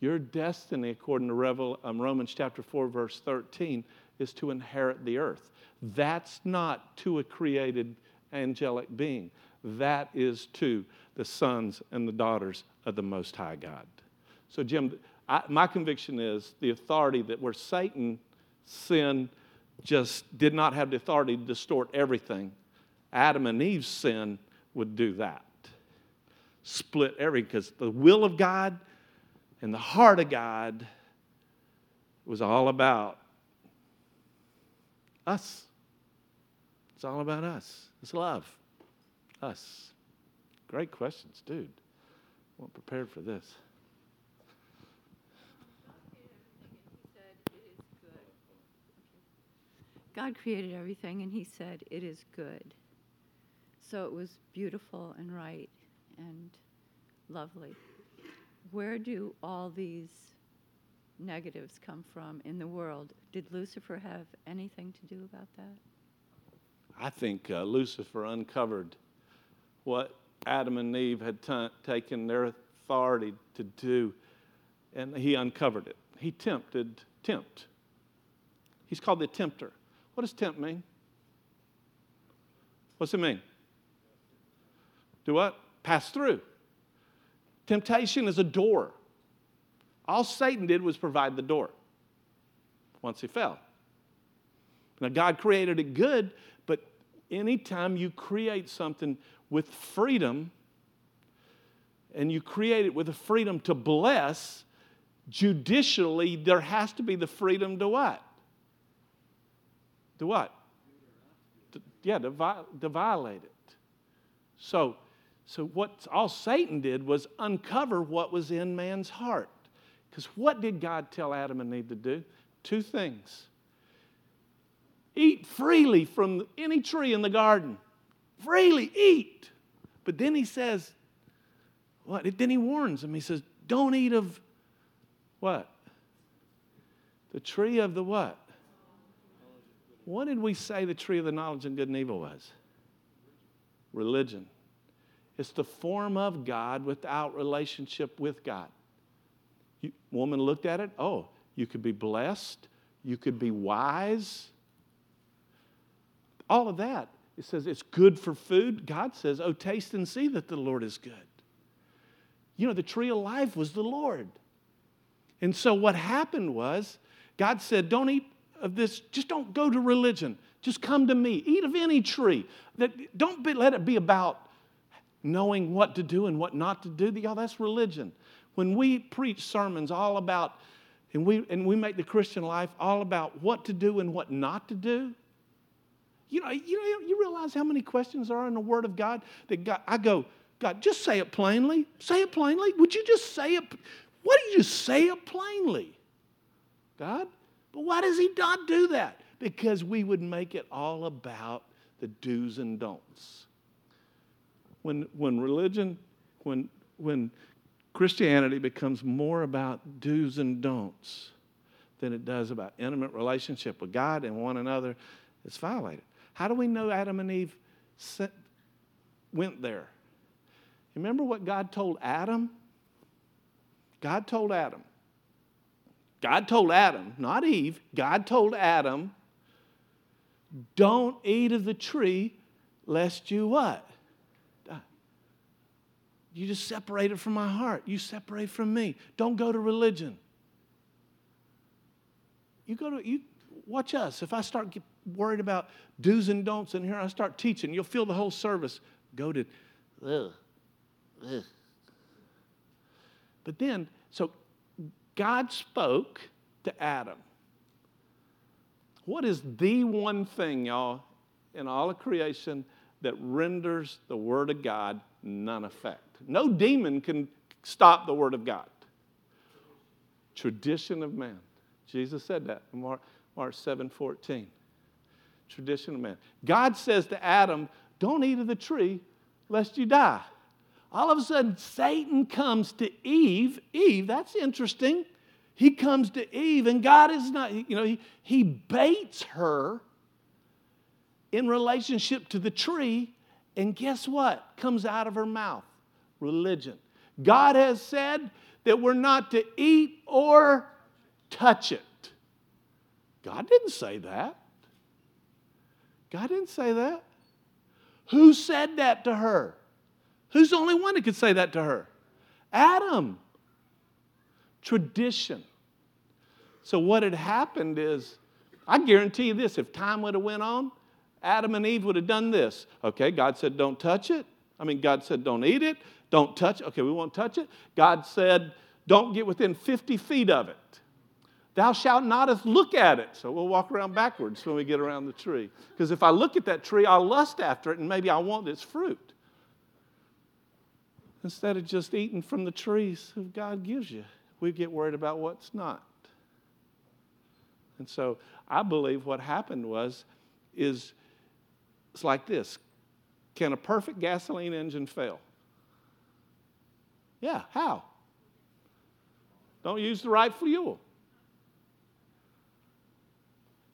Your destiny, according to Revel, um, Romans chapter 4, verse 13, is to inherit the earth. That's not to a created angelic being. That is to the sons and the daughters of the Most High God. So, Jim, I, my conviction is the authority that where Satan sinned just did not have the authority to distort everything. Adam and Eve's sin would do that. Split everything, because the will of God and the heart of God was all about us. It's all about us. It's love. Us. great questions, dude. I wasn't prepared for this. God created everything and he said, It is good. So it was beautiful and right and lovely. Where do all these negatives come from in the world? Did Lucifer have anything to do about that? I think uh, Lucifer uncovered what Adam and Eve had t- taken their authority to do, and he uncovered it. He tempted, tempt. He's called the tempter. What does tempt mean? What's it mean? Do what? Pass through. Temptation is a door. All Satan did was provide the door once he fell. Now, God created it good, but anytime you create something with freedom and you create it with the freedom to bless, judicially, there has to be the freedom to what? To what? To, yeah, to, vi- to violate it. So, so what all Satan did was uncover what was in man's heart. Because what did God tell Adam and Eve to do? Two things. Eat freely from any tree in the garden. Freely eat. But then he says, what? Then he warns them. He says, don't eat of what? The tree of the what? What did we say the tree of the knowledge of good and evil was? Religion. It's the form of God without relationship with God. You, woman looked at it. Oh, you could be blessed. You could be wise. All of that. It says it's good for food. God says, Oh, taste and see that the Lord is good. You know, the tree of life was the Lord. And so what happened was, God said, Don't eat of this, just don't go to religion. Just come to me. Eat of any tree. That, don't be, let it be about knowing what to do and what not to do. Y'all, that's religion. When we preach sermons all about, and we, and we make the Christian life all about what to do and what not to do, you know, you know, you realize how many questions there are in the Word of God that God, I go, God, just say it plainly. Say it plainly. Would you just say it? What do you just say it plainly? God? But why does He not do that? Because we would make it all about the do's and don'ts. When, when religion, when, when Christianity becomes more about do's and don'ts than it does about intimate relationship with God and one another, it's violated. How do we know Adam and Eve sent, went there? Remember what God told Adam? God told Adam. God told Adam, not Eve, God told Adam, don't eat of the tree lest you what? You just separated from my heart. You separate from me. Don't go to religion. You go to you watch us. If I start get worried about do's and don'ts in here, I start teaching. You'll feel the whole service go to ugh, ugh. But then, so God spoke to Adam. What is the one thing, y'all, in all of creation that renders the Word of God none effect? No demon can stop the Word of God. Tradition of man. Jesus said that in Mark, Mark 7 14. Tradition of man. God says to Adam, Don't eat of the tree lest you die. All of a sudden, Satan comes to Eve. Eve, that's interesting. He comes to Eve, and God is not, you know, he, he baits her in relationship to the tree, and guess what? Comes out of her mouth religion. God has said that we're not to eat or touch it. God didn't say that. God didn't say that. Who said that to her? Who's the only one that could say that to her? Adam. Tradition. So what had happened is, I guarantee you this: if time would have went on, Adam and Eve would have done this. Okay, God said, "Don't touch it." I mean, God said, "Don't eat it." Don't touch. it. Okay, we won't touch it. God said, "Don't get within 50 feet of it." Thou shalt not look at it. So we'll walk around backwards when we get around the tree. Because if I look at that tree, I'll lust after it and maybe I want its fruit. Instead of just eating from the trees that God gives you. We get worried about what's not. And so I believe what happened was, is it's like this. Can a perfect gasoline engine fail? Yeah, how? Don't use the right fuel.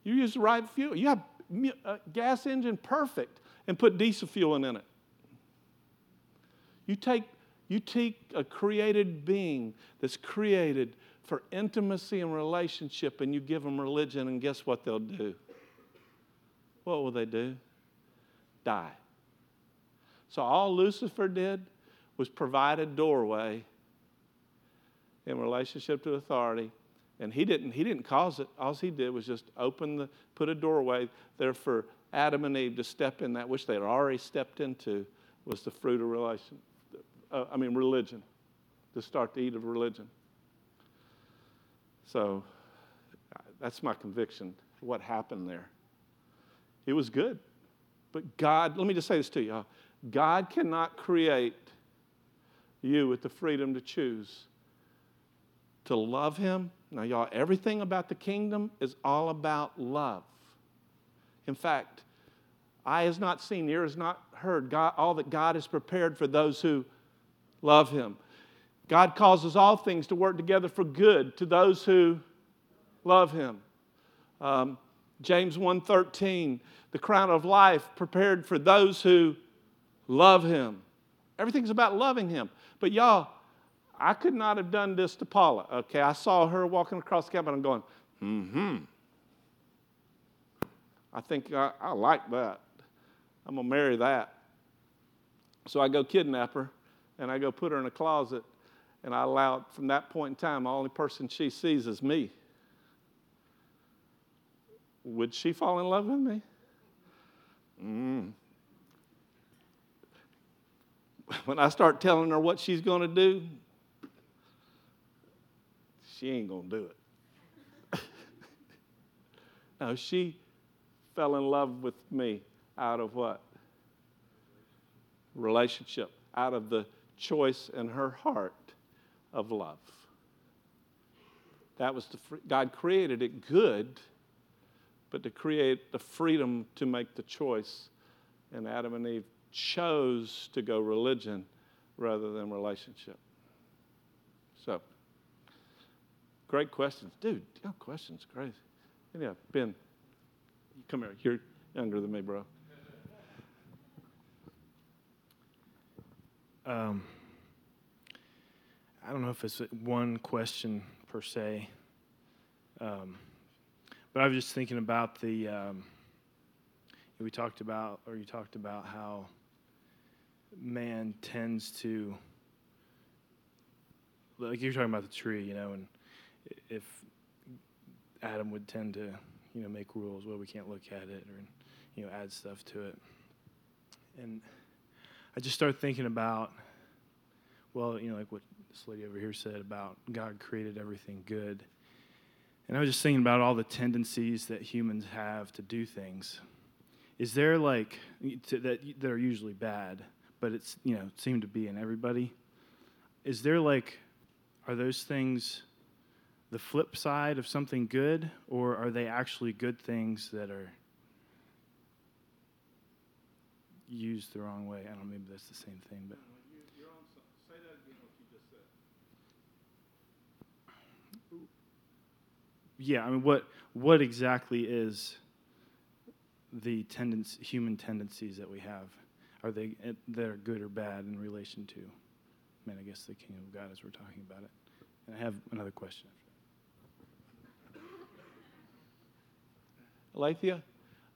You use the right fuel. You have a uh, gas engine perfect and put diesel fuel in it. You take, you take a created being that's created for intimacy and relationship and you give them religion, and guess what they'll do? What will they do? Die. So all Lucifer did was provide a doorway in relationship to authority. And he didn't, he didn't cause it. All he did was just open the, put a doorway there for Adam and Eve to step in that which they had already stepped into was the fruit of relation. Uh, I mean, religion, to start to eat of religion. So that's my conviction, what happened there. It was good. But God, let me just say this to you God cannot create you with the freedom to choose to love Him. Now, y'all, everything about the kingdom is all about love. In fact, eye has not seen, ear has not heard God, all that God has prepared for those who love Him. God causes all things to work together for good to those who love Him. Um, James 1:13, the crown of life prepared for those who love Him. Everything's about loving Him. But y'all, I could not have done this to Paula. Okay, I saw her walking across the and I'm going, mm-hmm. I think I, I like that. I'm gonna marry that. So I go kidnap her and I go put her in a closet and I allow from that point in time the only person she sees is me. Would she fall in love with me? Mm. [LAUGHS] When I start telling her what she's going to do, she ain't going to do it. [LAUGHS] no, she fell in love with me out of what? Relationship, out of the choice in her heart of love. That was the God created it good, but to create the freedom to make the choice. And Adam and Eve chose to go religion rather than relationship. So, Great questions. Dude, your questions crazy. Yeah, uh, Ben, come here. You're younger than me, bro. Um, I don't know if it's one question per se, um, but I was just thinking about the. Um, we talked about, or you talked about how man tends to, like you're talking about the tree, you know, and if Adam would tend to, you know, make rules, well, we can't look at it or, you know, add stuff to it. And I just started thinking about, well, you know, like what this lady over here said about God created everything good. And I was just thinking about all the tendencies that humans have to do things. Is there like to, that that are usually bad, but it's you know seem to be in everybody? Is there like are those things the flip side of something good, or are they actually good things that are used the wrong way? I don't know, maybe that's the same thing, but. Yeah, I mean, what what exactly is the tendency, human tendencies that we have? Are they eh, that are good or bad in relation to? I mean, I guess the kingdom of God as we're talking about it. And I have another question. Alethea,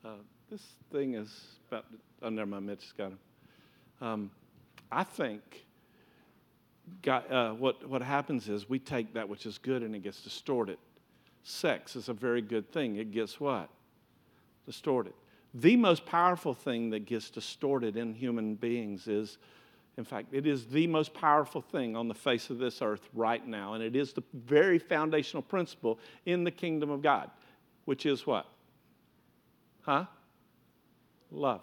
uh, this thing is about, never mind, Mitch got him. Um, I think God, uh, what, what happens is we take that which is good and it gets distorted. Sex is a very good thing. It gets what? Distorted. The most powerful thing that gets distorted in human beings is, in fact, it is the most powerful thing on the face of this earth right now. And it is the very foundational principle in the kingdom of God, which is what? Huh? Love.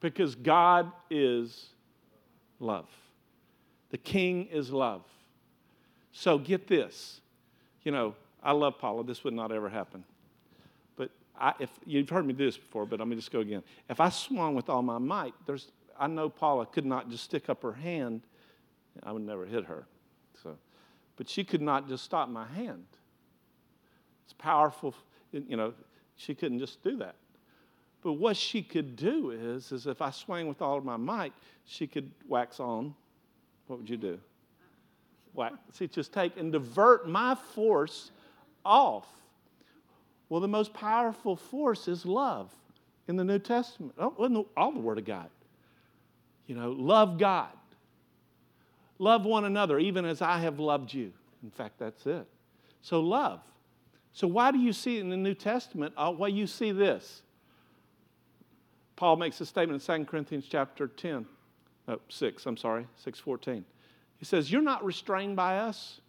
Because God is love. The king is love. So get this. You know, I love Paula. This would not ever happen. But I, if you've heard me do this before, but let me just go again. If I swung with all my might, there's, I know Paula could not just stick up her hand. I would never hit her. So, but she could not just stop my hand. It's powerful. You know, she couldn't just do that. But what she could do is, is if I swang with all of my might, she could wax on. What would you do? Wax. See, just take and divert my force off. Well, the most powerful force is love in the New Testament, oh, all the Word of God. You know, love God. Love one another, even as I have loved you. In fact, that's it. So, love. So, why do you see in the New Testament, uh, why you see this? Paul makes a statement in 2 Corinthians chapter 10, no, 6, I'm sorry, 614. He says, You're not restrained by us,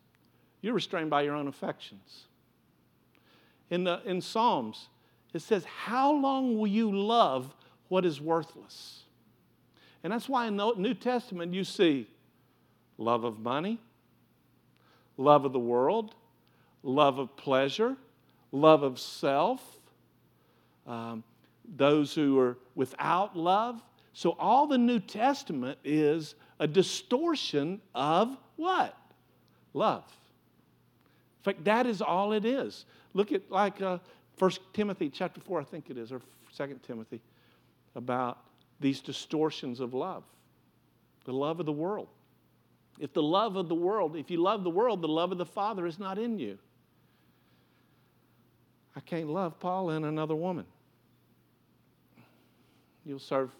you're restrained by your own affections. In, the, in Psalms, it says, How long will you love what is worthless? And that's why in the New Testament you see love of money, love of the world, love of pleasure, love of self. Um, those who are without love. So all the New Testament is a distortion of what? Love. In fact, that is all it is. Look at like uh, 1 Timothy chapter 4, I think it is, or 2 Timothy, about these distortions of love. The love of the world. If the love of the world, if you love the world, the love of the Father is not in you. I can't love Paul and another woman you'll serve,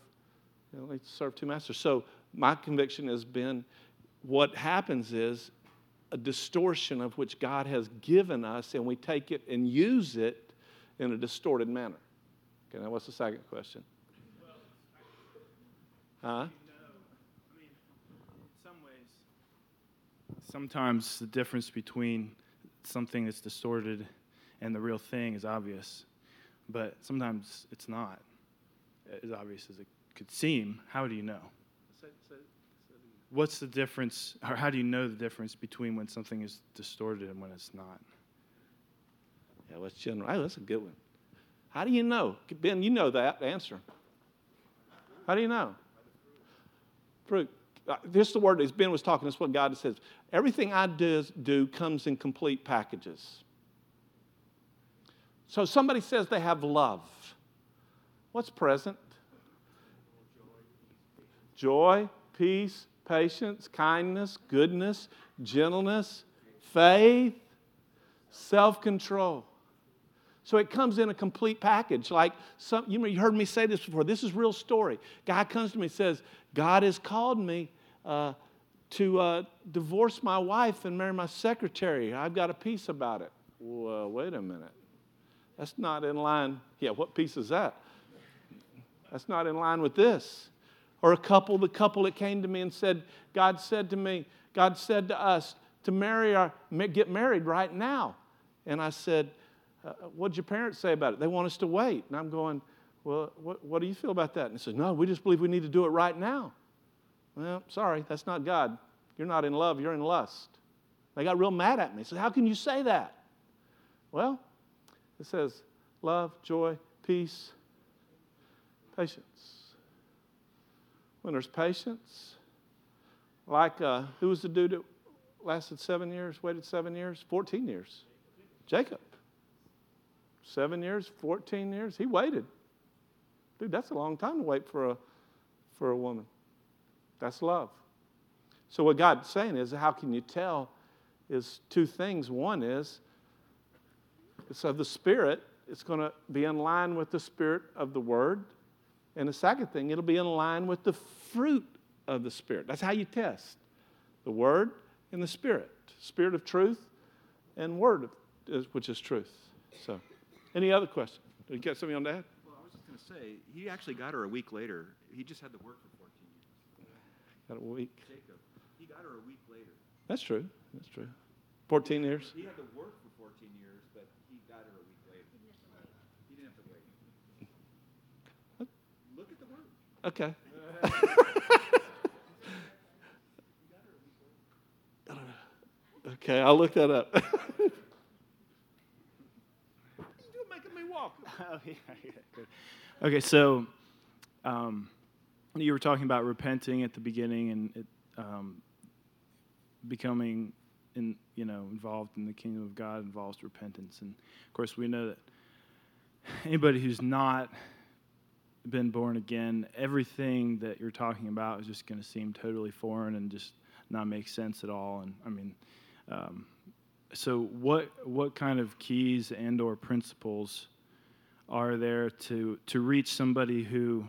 you know, serve two masters. So my conviction has been what happens is a distortion of which God has given us, and we take it and use it in a distorted manner. Okay, now what's the second question? Huh? I mean some ways. Sometimes the difference between something that's distorted and the real thing is obvious, but sometimes it's not as obvious as it could seem, how do you know? What's the difference, or how do you know the difference between when something is distorted and when it's not? Yeah, what's general? Oh, that's a good one. How do you know? Ben, you know that answer. How do you know? Fruit. Uh, this is the word, as Ben was talking, this is what God says. Everything I do, do comes in complete packages. So somebody says they have love. What's present? Joy, peace, patience, kindness, goodness, gentleness, faith, self control. So it comes in a complete package. Like some, you, heard me say this before. This is real story. Guy comes to me and says, God has called me uh, to uh, divorce my wife and marry my secretary. I've got a peace about it. Well, wait a minute. That's not in line. Yeah, what peace is that? That's not in line with this. Or a couple, the couple that came to me and said, God said to me, God said to us to marry our, get married right now. And I said, uh, What'd your parents say about it? They want us to wait. And I'm going, Well, what, what do you feel about that? And he said, No, we just believe we need to do it right now. Well, sorry, that's not God. You're not in love, you're in lust. They got real mad at me. Said, How can you say that? Well, it says love, joy, peace, Patience. When there's patience, like uh, who was the dude that lasted seven years, waited seven years? 14 years. Jacob. Seven years, 14 years. He waited. Dude, that's a long time to wait for a, for a woman. That's love. So, what God's saying is, how can you tell? Is two things. One is, it's of the Spirit, it's going to be in line with the Spirit of the Word. And the second thing, it'll be in line with the fruit of the Spirit. That's how you test the Word and the Spirit. Spirit of truth and Word, of, which is truth. So, any other questions? Did you get something on that? Well, I was just going to say, he actually got her a week later. He just had to work for 14 years. Got a week. Jacob, he got her a week later. That's true. That's true. 14 years? He had to work for 14 years, but he got her a week later. He didn't have to wait. Okay. I don't know. Okay, I'll look that up. You're making me walk. Oh, yeah, good. Okay, so um, you were talking about repenting at the beginning and it, um, becoming, in, you know, involved in the kingdom of God involves repentance, and of course we know that anybody who's not been born again, everything that you're talking about is just going to seem totally foreign and just not make sense at all. And I mean, um, so what what kind of keys and or principles are there to to reach somebody who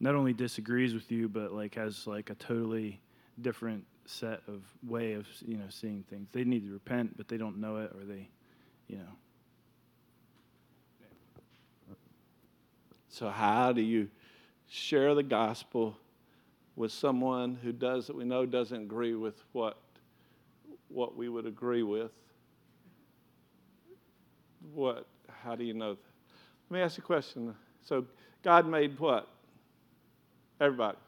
not only disagrees with you but like has like a totally different set of way of you know seeing things they need to repent but they don't know it or they you know So, how do you share the gospel with someone who does that we know doesn't agree with what, what we would agree with? What? How do you know? That? Let me ask you a question. So, God made what? Everybody.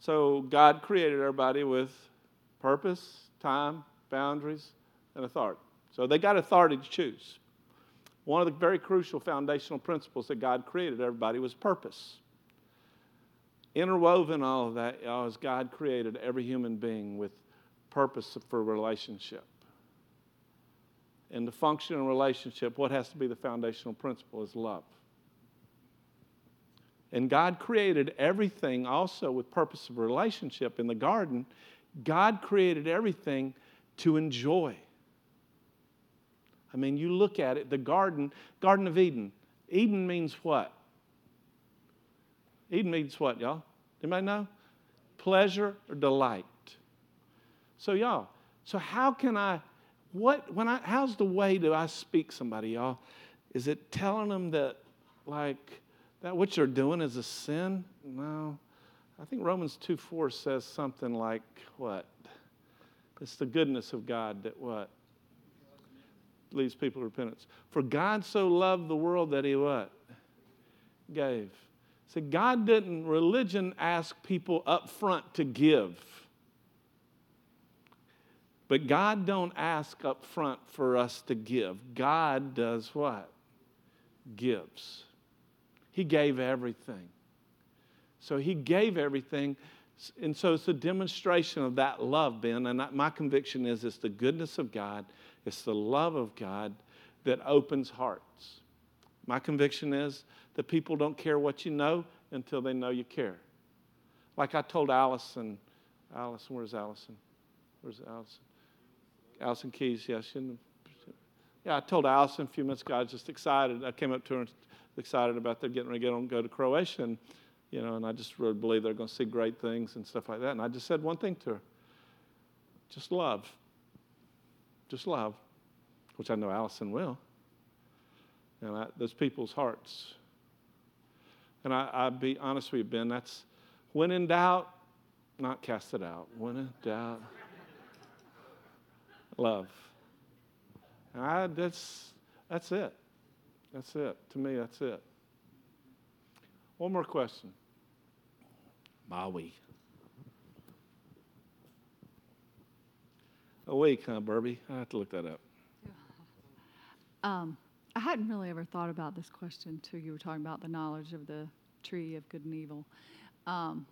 So, God created everybody with purpose, time, boundaries, and authority. So, they got authority to choose. One of the very crucial foundational principles that God created everybody was purpose. Interwoven all of that y'all, is God created every human being with purpose for relationship. And to function in relationship, what has to be the foundational principle is love. And God created everything also with purpose of relationship. In the garden, God created everything to enjoy. I mean, you look at it, the garden, Garden of Eden. Eden means what? Eden means what, y'all? Anybody know? Pleasure or delight. So, y'all, so how can I, what, when I, how's the way do I speak somebody, y'all? Is it telling them that, like, that what you're doing is a sin? No. I think Romans 2 4 says something like, what? It's the goodness of God that what? Leads people to repentance. For God so loved the world that he what? Gave. See, God didn't, religion ask people up front to give. But God don't ask up front for us to give. God does what? Gives. He gave everything. So he gave everything. And so it's a demonstration of that love, Ben. And my conviction is it's the goodness of God it's the love of God that opens hearts. My conviction is that people don't care what you know until they know you care. Like I told Allison, Allison, where's Allison? Where's Allison? Allison Keys, yes. Yeah, yeah, I told Allison a few minutes ago, I was just excited. I came up to her excited about them getting ready to go to Croatia. And, you know, and I just really believe they're going to see great things and stuff like that. And I just said one thing to her just love. Just love, which I know Allison will. And I, those people's hearts. And I, I'll be honest with you, Ben, that's when in doubt, not cast it out. When in doubt, love. And I, that's, that's it. That's it. To me, that's it. One more question. Maui. A week, huh, Burby? I have to look that up. [LAUGHS] Um, I hadn't really ever thought about this question until you were talking about the knowledge of the tree of good and evil. Um,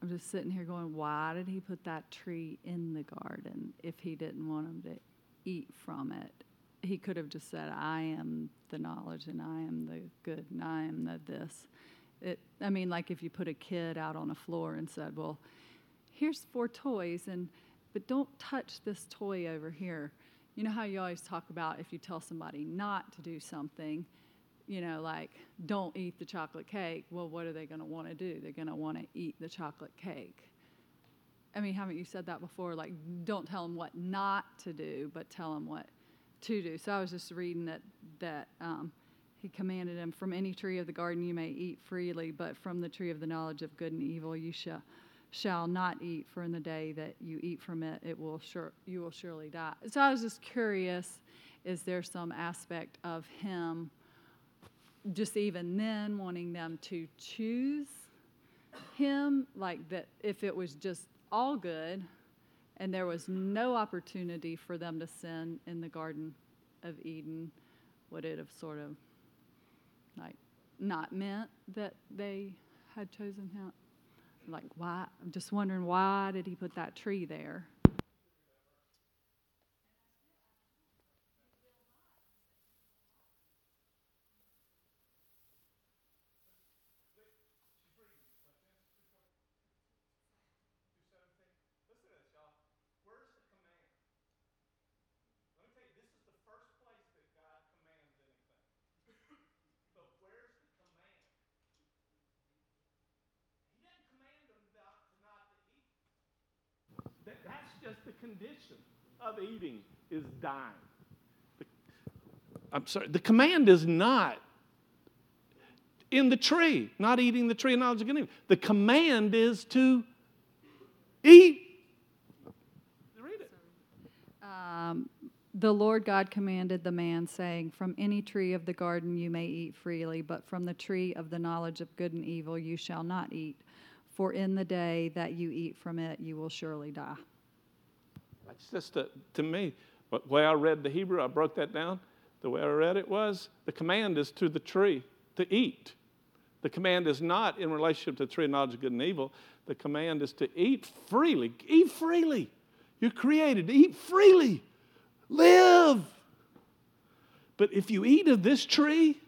I'm just sitting here going, why did he put that tree in the garden if he didn't want them to eat from it? He could have just said, I am the knowledge and I am the good and I am the this. It, I mean, like if you put a kid out on a floor and said, well, here's four toys and but don't touch this toy over here. You know how you always talk about if you tell somebody not to do something, you know, like don't eat the chocolate cake. Well, what are they going to want to do? They're going to want to eat the chocolate cake. I mean, haven't you said that before? Like, don't tell them what not to do, but tell them what to do. So I was just reading that that um, he commanded them from any tree of the garden you may eat freely, but from the tree of the knowledge of good and evil you shall shall not eat, for in the day that you eat from it, it will sure you will surely die. So I was just curious: is there some aspect of him, just even then, wanting them to choose him, like that? If it was just all good, and there was no opportunity for them to sin in the Garden of Eden, would it have sort of like not meant that they had chosen him? Like, why? I'm just wondering why did he put that tree there? Just the condition of eating is dying. I'm sorry, the command is not in the tree, not eating the tree of knowledge of good and evil. The command is to eat. Read it. Um, the Lord God commanded the man, saying, From any tree of the garden you may eat freely, but from the tree of the knowledge of good and evil you shall not eat. For in the day that you eat from it, you will surely die. That's just a, to me, the way I read the Hebrew, I broke that down. The way I read it was the command is to the tree to eat. The command is not in relationship to the tree of knowledge of good and evil. The command is to eat freely. Eat freely. You're created to eat freely. Live. But if you eat of this tree,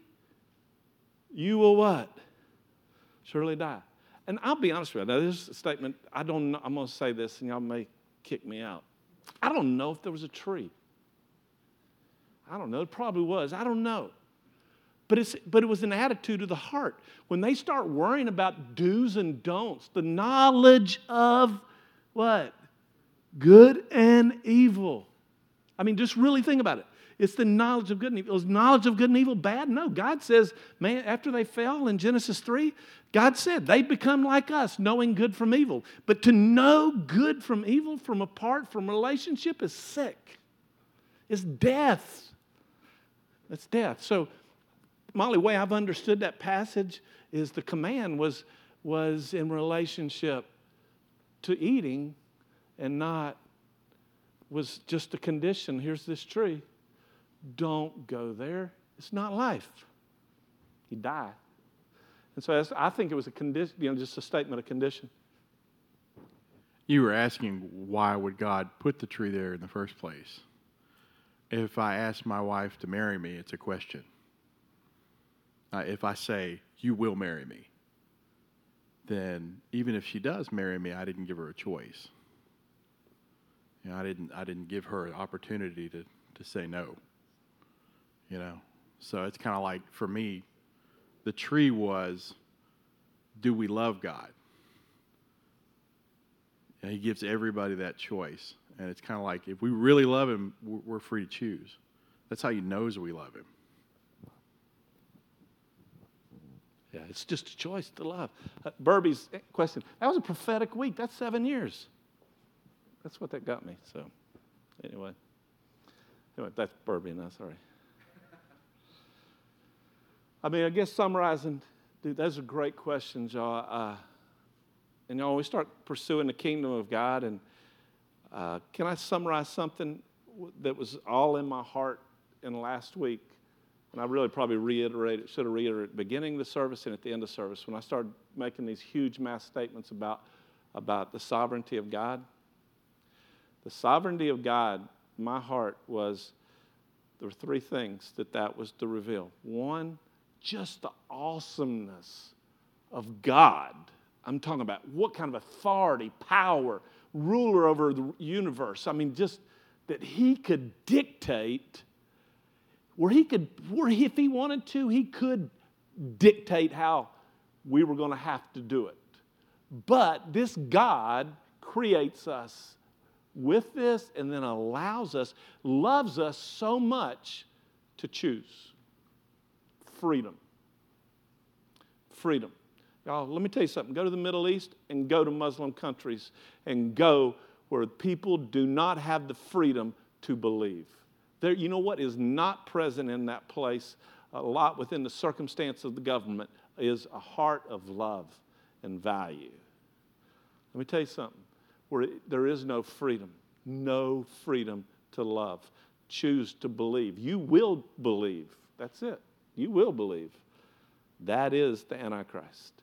you will what? Surely die. And I'll be honest with you. Now, this is a statement. I don't know. I'm going to say this, and y'all may kick me out. I don't know if there was a tree. I don't know. It probably was. I don't know. But, it's, but it was an attitude of the heart. When they start worrying about do's and don'ts, the knowledge of what? Good and evil. I mean, just really think about it. It's the knowledge of good and evil. Is knowledge of good and evil bad? No. God says, man, after they fell in Genesis 3, God said they become like us, knowing good from evil. But to know good from evil from apart from relationship is sick. It's death. It's death. So, Molly, way I've understood that passage is the command was, was in relationship to eating and not was just a condition. Here's this tree. Don't go there. It's not life. You die. And so I think it was a condition, you know, just a statement of condition. You were asking why would God put the tree there in the first place? If I ask my wife to marry me, it's a question. Uh, if I say, You will marry me, then even if she does marry me, I didn't give her a choice. You know, I didn't, I didn't give her an opportunity to, to say no. You know? So it's kind of like for me, the tree was, Do we love God? And he gives everybody that choice. And it's kind of like if we really love him, we're free to choose. That's how he knows we love him. Yeah, it's just a choice to love. Uh, Burby's question that was a prophetic week. That's seven years. That's what that got me. So, anyway, anyway, that's Burby, and sorry. I mean, I guess summarizing, dude, those are great questions, y'all. Uh, and y'all, we start pursuing the kingdom of God, and uh, can I summarize something that was all in my heart in last week? And I really probably reiterated, should have reiterated at beginning the service and at the end of service when I started making these huge mass statements about, about the sovereignty of God. The sovereignty of God, my heart was there were three things that that was to reveal. One, just the awesomeness of God. I'm talking about what kind of authority, power, ruler over the universe. I mean, just that he could dictate where he could, where he, if he wanted to, he could dictate how we were going to have to do it. But this God creates us with this and then allows us, loves us so much to choose freedom. Freedom. Y'all, let me tell you something. Go to the Middle East and go to Muslim countries and go where people do not have the freedom to believe. There, you know what is not present in that place a lot within the circumstance of the government is a heart of love and value. Let me tell you something. where it, there is no freedom, no freedom to love. Choose to believe. You will believe. That's it. You will believe. That is the Antichrist.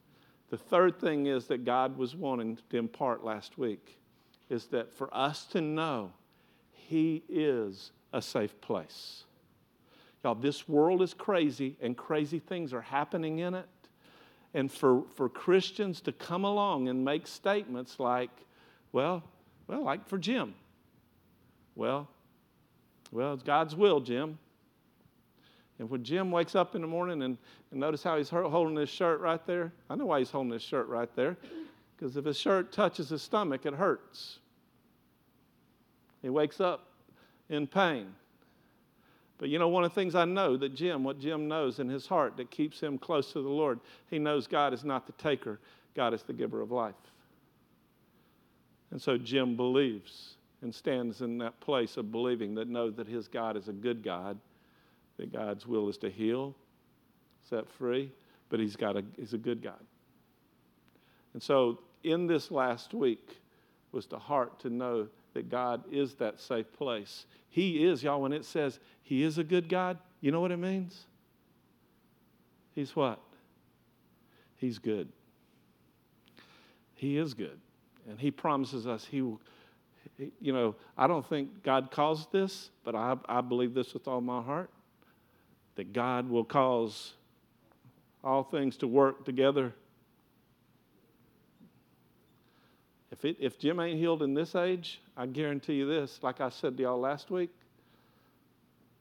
The third thing is that God was wanting to impart last week is that for us to know He is a safe place. Y'all, this world is crazy and crazy things are happening in it. And for, for Christians to come along and make statements like, well, well, like for Jim. Well, well, it's God's will, Jim. And when Jim wakes up in the morning and, and notice how he's holding his shirt right there, I know why he's holding his shirt right there. Because if his shirt touches his stomach, it hurts. He wakes up in pain. But you know, one of the things I know that Jim, what Jim knows in his heart that keeps him close to the Lord, he knows God is not the taker, God is the giver of life. And so Jim believes and stands in that place of believing that knows that his God is a good God, that God's will is to heal, set free, but he's got a he's a good God. And so in this last week was the heart to know that God is that safe place. He is, y'all, when it says He is a good God, you know what it means? He's what? He's good. He is good. And He promises us He will. You know, I don't think God caused this, but I, I believe this with all my heart that God will cause all things to work together If, it, if Jim ain't healed in this age, I guarantee you this, like I said to y'all last week,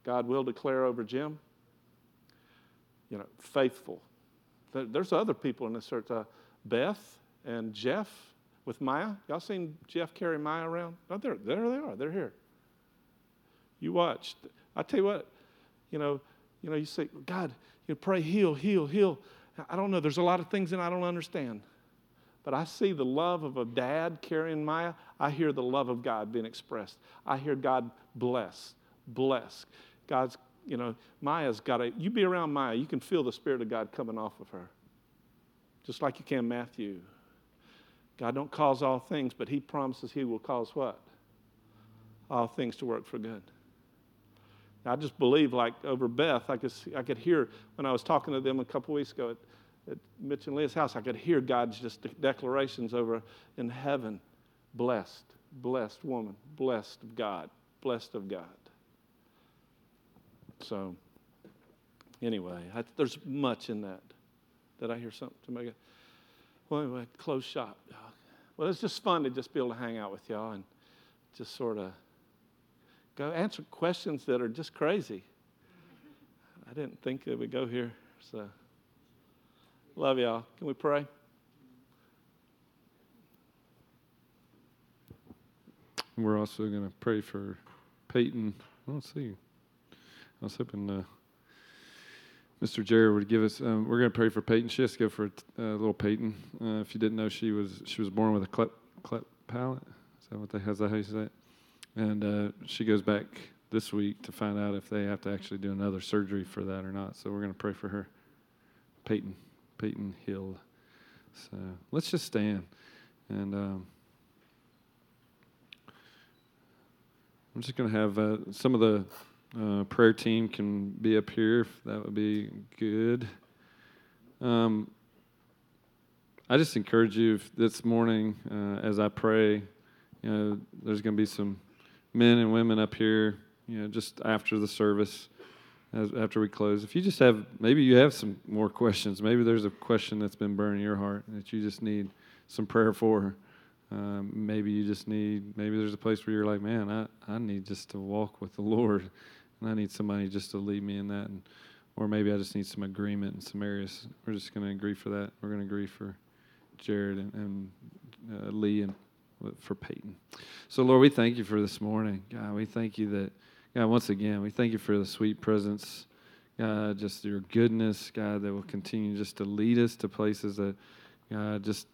God will declare over Jim, you know, faithful. There's other people in this church, uh, Beth and Jeff with Maya. Y'all seen Jeff carry Maya around? Oh, there, there they are. They're here. You watched. I tell you what, you know, you know, you say, God, you pray, heal, heal, heal. I don't know. There's a lot of things that I don't understand. But I see the love of a dad carrying Maya. I hear the love of God being expressed. I hear God bless, bless. God's, you know, Maya's got a, you be around Maya, you can feel the Spirit of God coming off of her. Just like you can Matthew. God don't cause all things, but He promises He will cause what? All things to work for good. I just believe, like over Beth, I could, see, I could hear when I was talking to them a couple weeks ago at at Mitch and Leah's house, I could hear God's just declarations over in heaven blessed, blessed woman, blessed of God, blessed of God. So, anyway, I, there's much in that. Did I hear something to make it? Well, anyway, close shop. Well, it's just fun to just be able to hang out with y'all and just sort of go answer questions that are just crazy. I didn't think would go here, so. Love y'all. Can we pray? We're also going to pray for Peyton. I don't see. I was hoping uh, Mr. Jared would give us. Um, we're going to pray for Peyton. She has to go for uh, little Peyton. Uh, if you didn't know, she was she was born with a cleft cleft palate. Is that what they? Is that how you say it? And uh, she goes back this week to find out if they have to actually do another surgery for that or not. So we're going to pray for her, Peyton. Peyton Hill. So let's just stand. And um, I'm just going to have uh, some of the uh, prayer team can be up here if that would be good. Um, I just encourage you this morning uh, as I pray, you know, there's going to be some men and women up here, you know, just after the service as, after we close. If you just have, maybe you have some more questions. Maybe there's a question that's been burning your heart that you just need some prayer for. Um, maybe you just need, maybe there's a place where you're like, man, I, I need just to walk with the Lord, and I need somebody just to lead me in that. And, or maybe I just need some agreement in some areas. We're just going to agree for that. We're going to agree for Jared and, and uh, Lee and for Peyton. So, Lord, we thank you for this morning. God, we thank you that God, once again, we thank you for the sweet presence, God, just your goodness, God, that will continue just to lead us to places that, God, just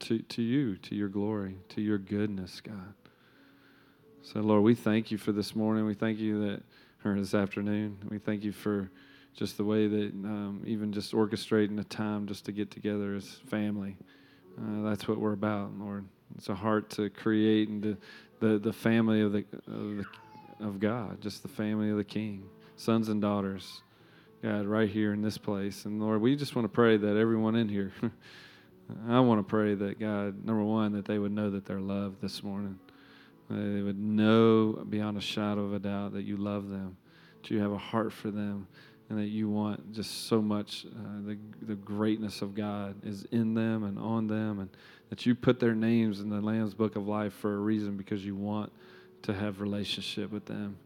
to, to you, to your glory, to your goodness, God. So, Lord, we thank you for this morning. We thank you that, or this afternoon, we thank you for just the way that um, even just orchestrating a time just to get together as family. Uh, that's what we're about, Lord. It's a heart to create and to, the the family of the of the of God, just the family of the King, sons and daughters. God, right here in this place. And Lord, we just want to pray that everyone in here, [LAUGHS] I want to pray that God, number one, that they would know that they're loved this morning. They would know beyond a shadow of a doubt that you love them, that you have a heart for them, and that you want just so much uh, the, the greatness of God is in them and on them, and that you put their names in the Lamb's Book of Life for a reason because you want to have relationship with them.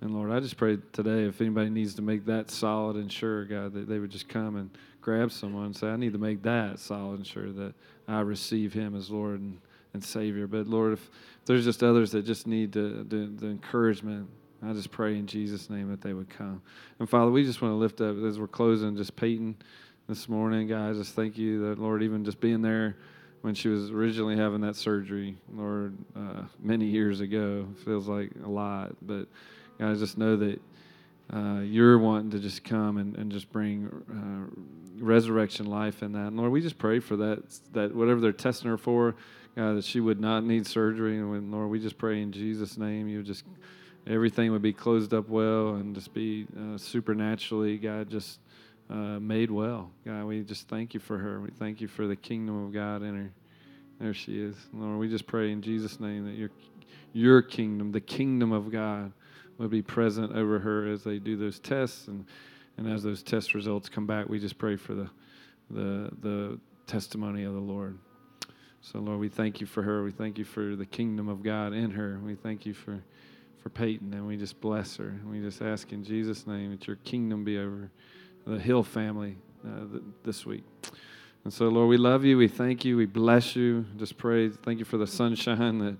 And Lord, I just pray today if anybody needs to make that solid and sure, God, that they would just come and grab someone and say, I need to make that solid and sure that I receive Him as Lord and, and Savior. But Lord, if, there's just others that just need the, the, the encouragement, I just pray in Jesus' name that they would come. And Father, we just want to lift up as we're closing, just Peyton this morning. I just thank you that, Lord, even just being there when she was originally having that surgery, Lord, uh, many years ago, feels like a lot, but I just know that uh, you're wanting to just come and, and just bring uh, resurrection life in that. And Lord, we just pray for that, that whatever they're testing her for, God, that she would not need surgery. And when, Lord, we just pray in Jesus' name, you just, everything would be closed up well and just be uh, supernaturally, God, just uh, made well. God, we just thank you for her. We thank you for the kingdom of God in her. There she is. Lord, we just pray in Jesus' name that your, your kingdom, the kingdom of God, would be present over her as they do those tests and, and as those test results come back we just pray for the, the, the testimony of the lord so lord we thank you for her we thank you for the kingdom of god in her we thank you for for peyton and we just bless her and we just ask in jesus name that your kingdom be over the hill family uh, th- this week and so lord we love you we thank you we bless you just pray thank you for the sunshine that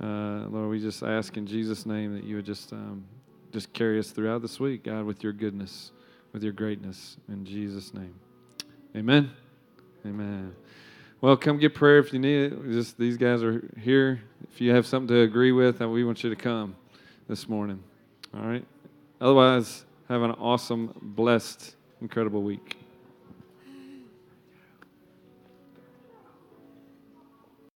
uh, Lord, we just ask in Jesus' name that you would just um, just carry us throughout this week, God, with your goodness, with your greatness, in Jesus' name. Amen. Amen. Well, come get prayer if you need it. Just these guys are here. If you have something to agree with, we want you to come this morning. All right. Otherwise, have an awesome, blessed, incredible week.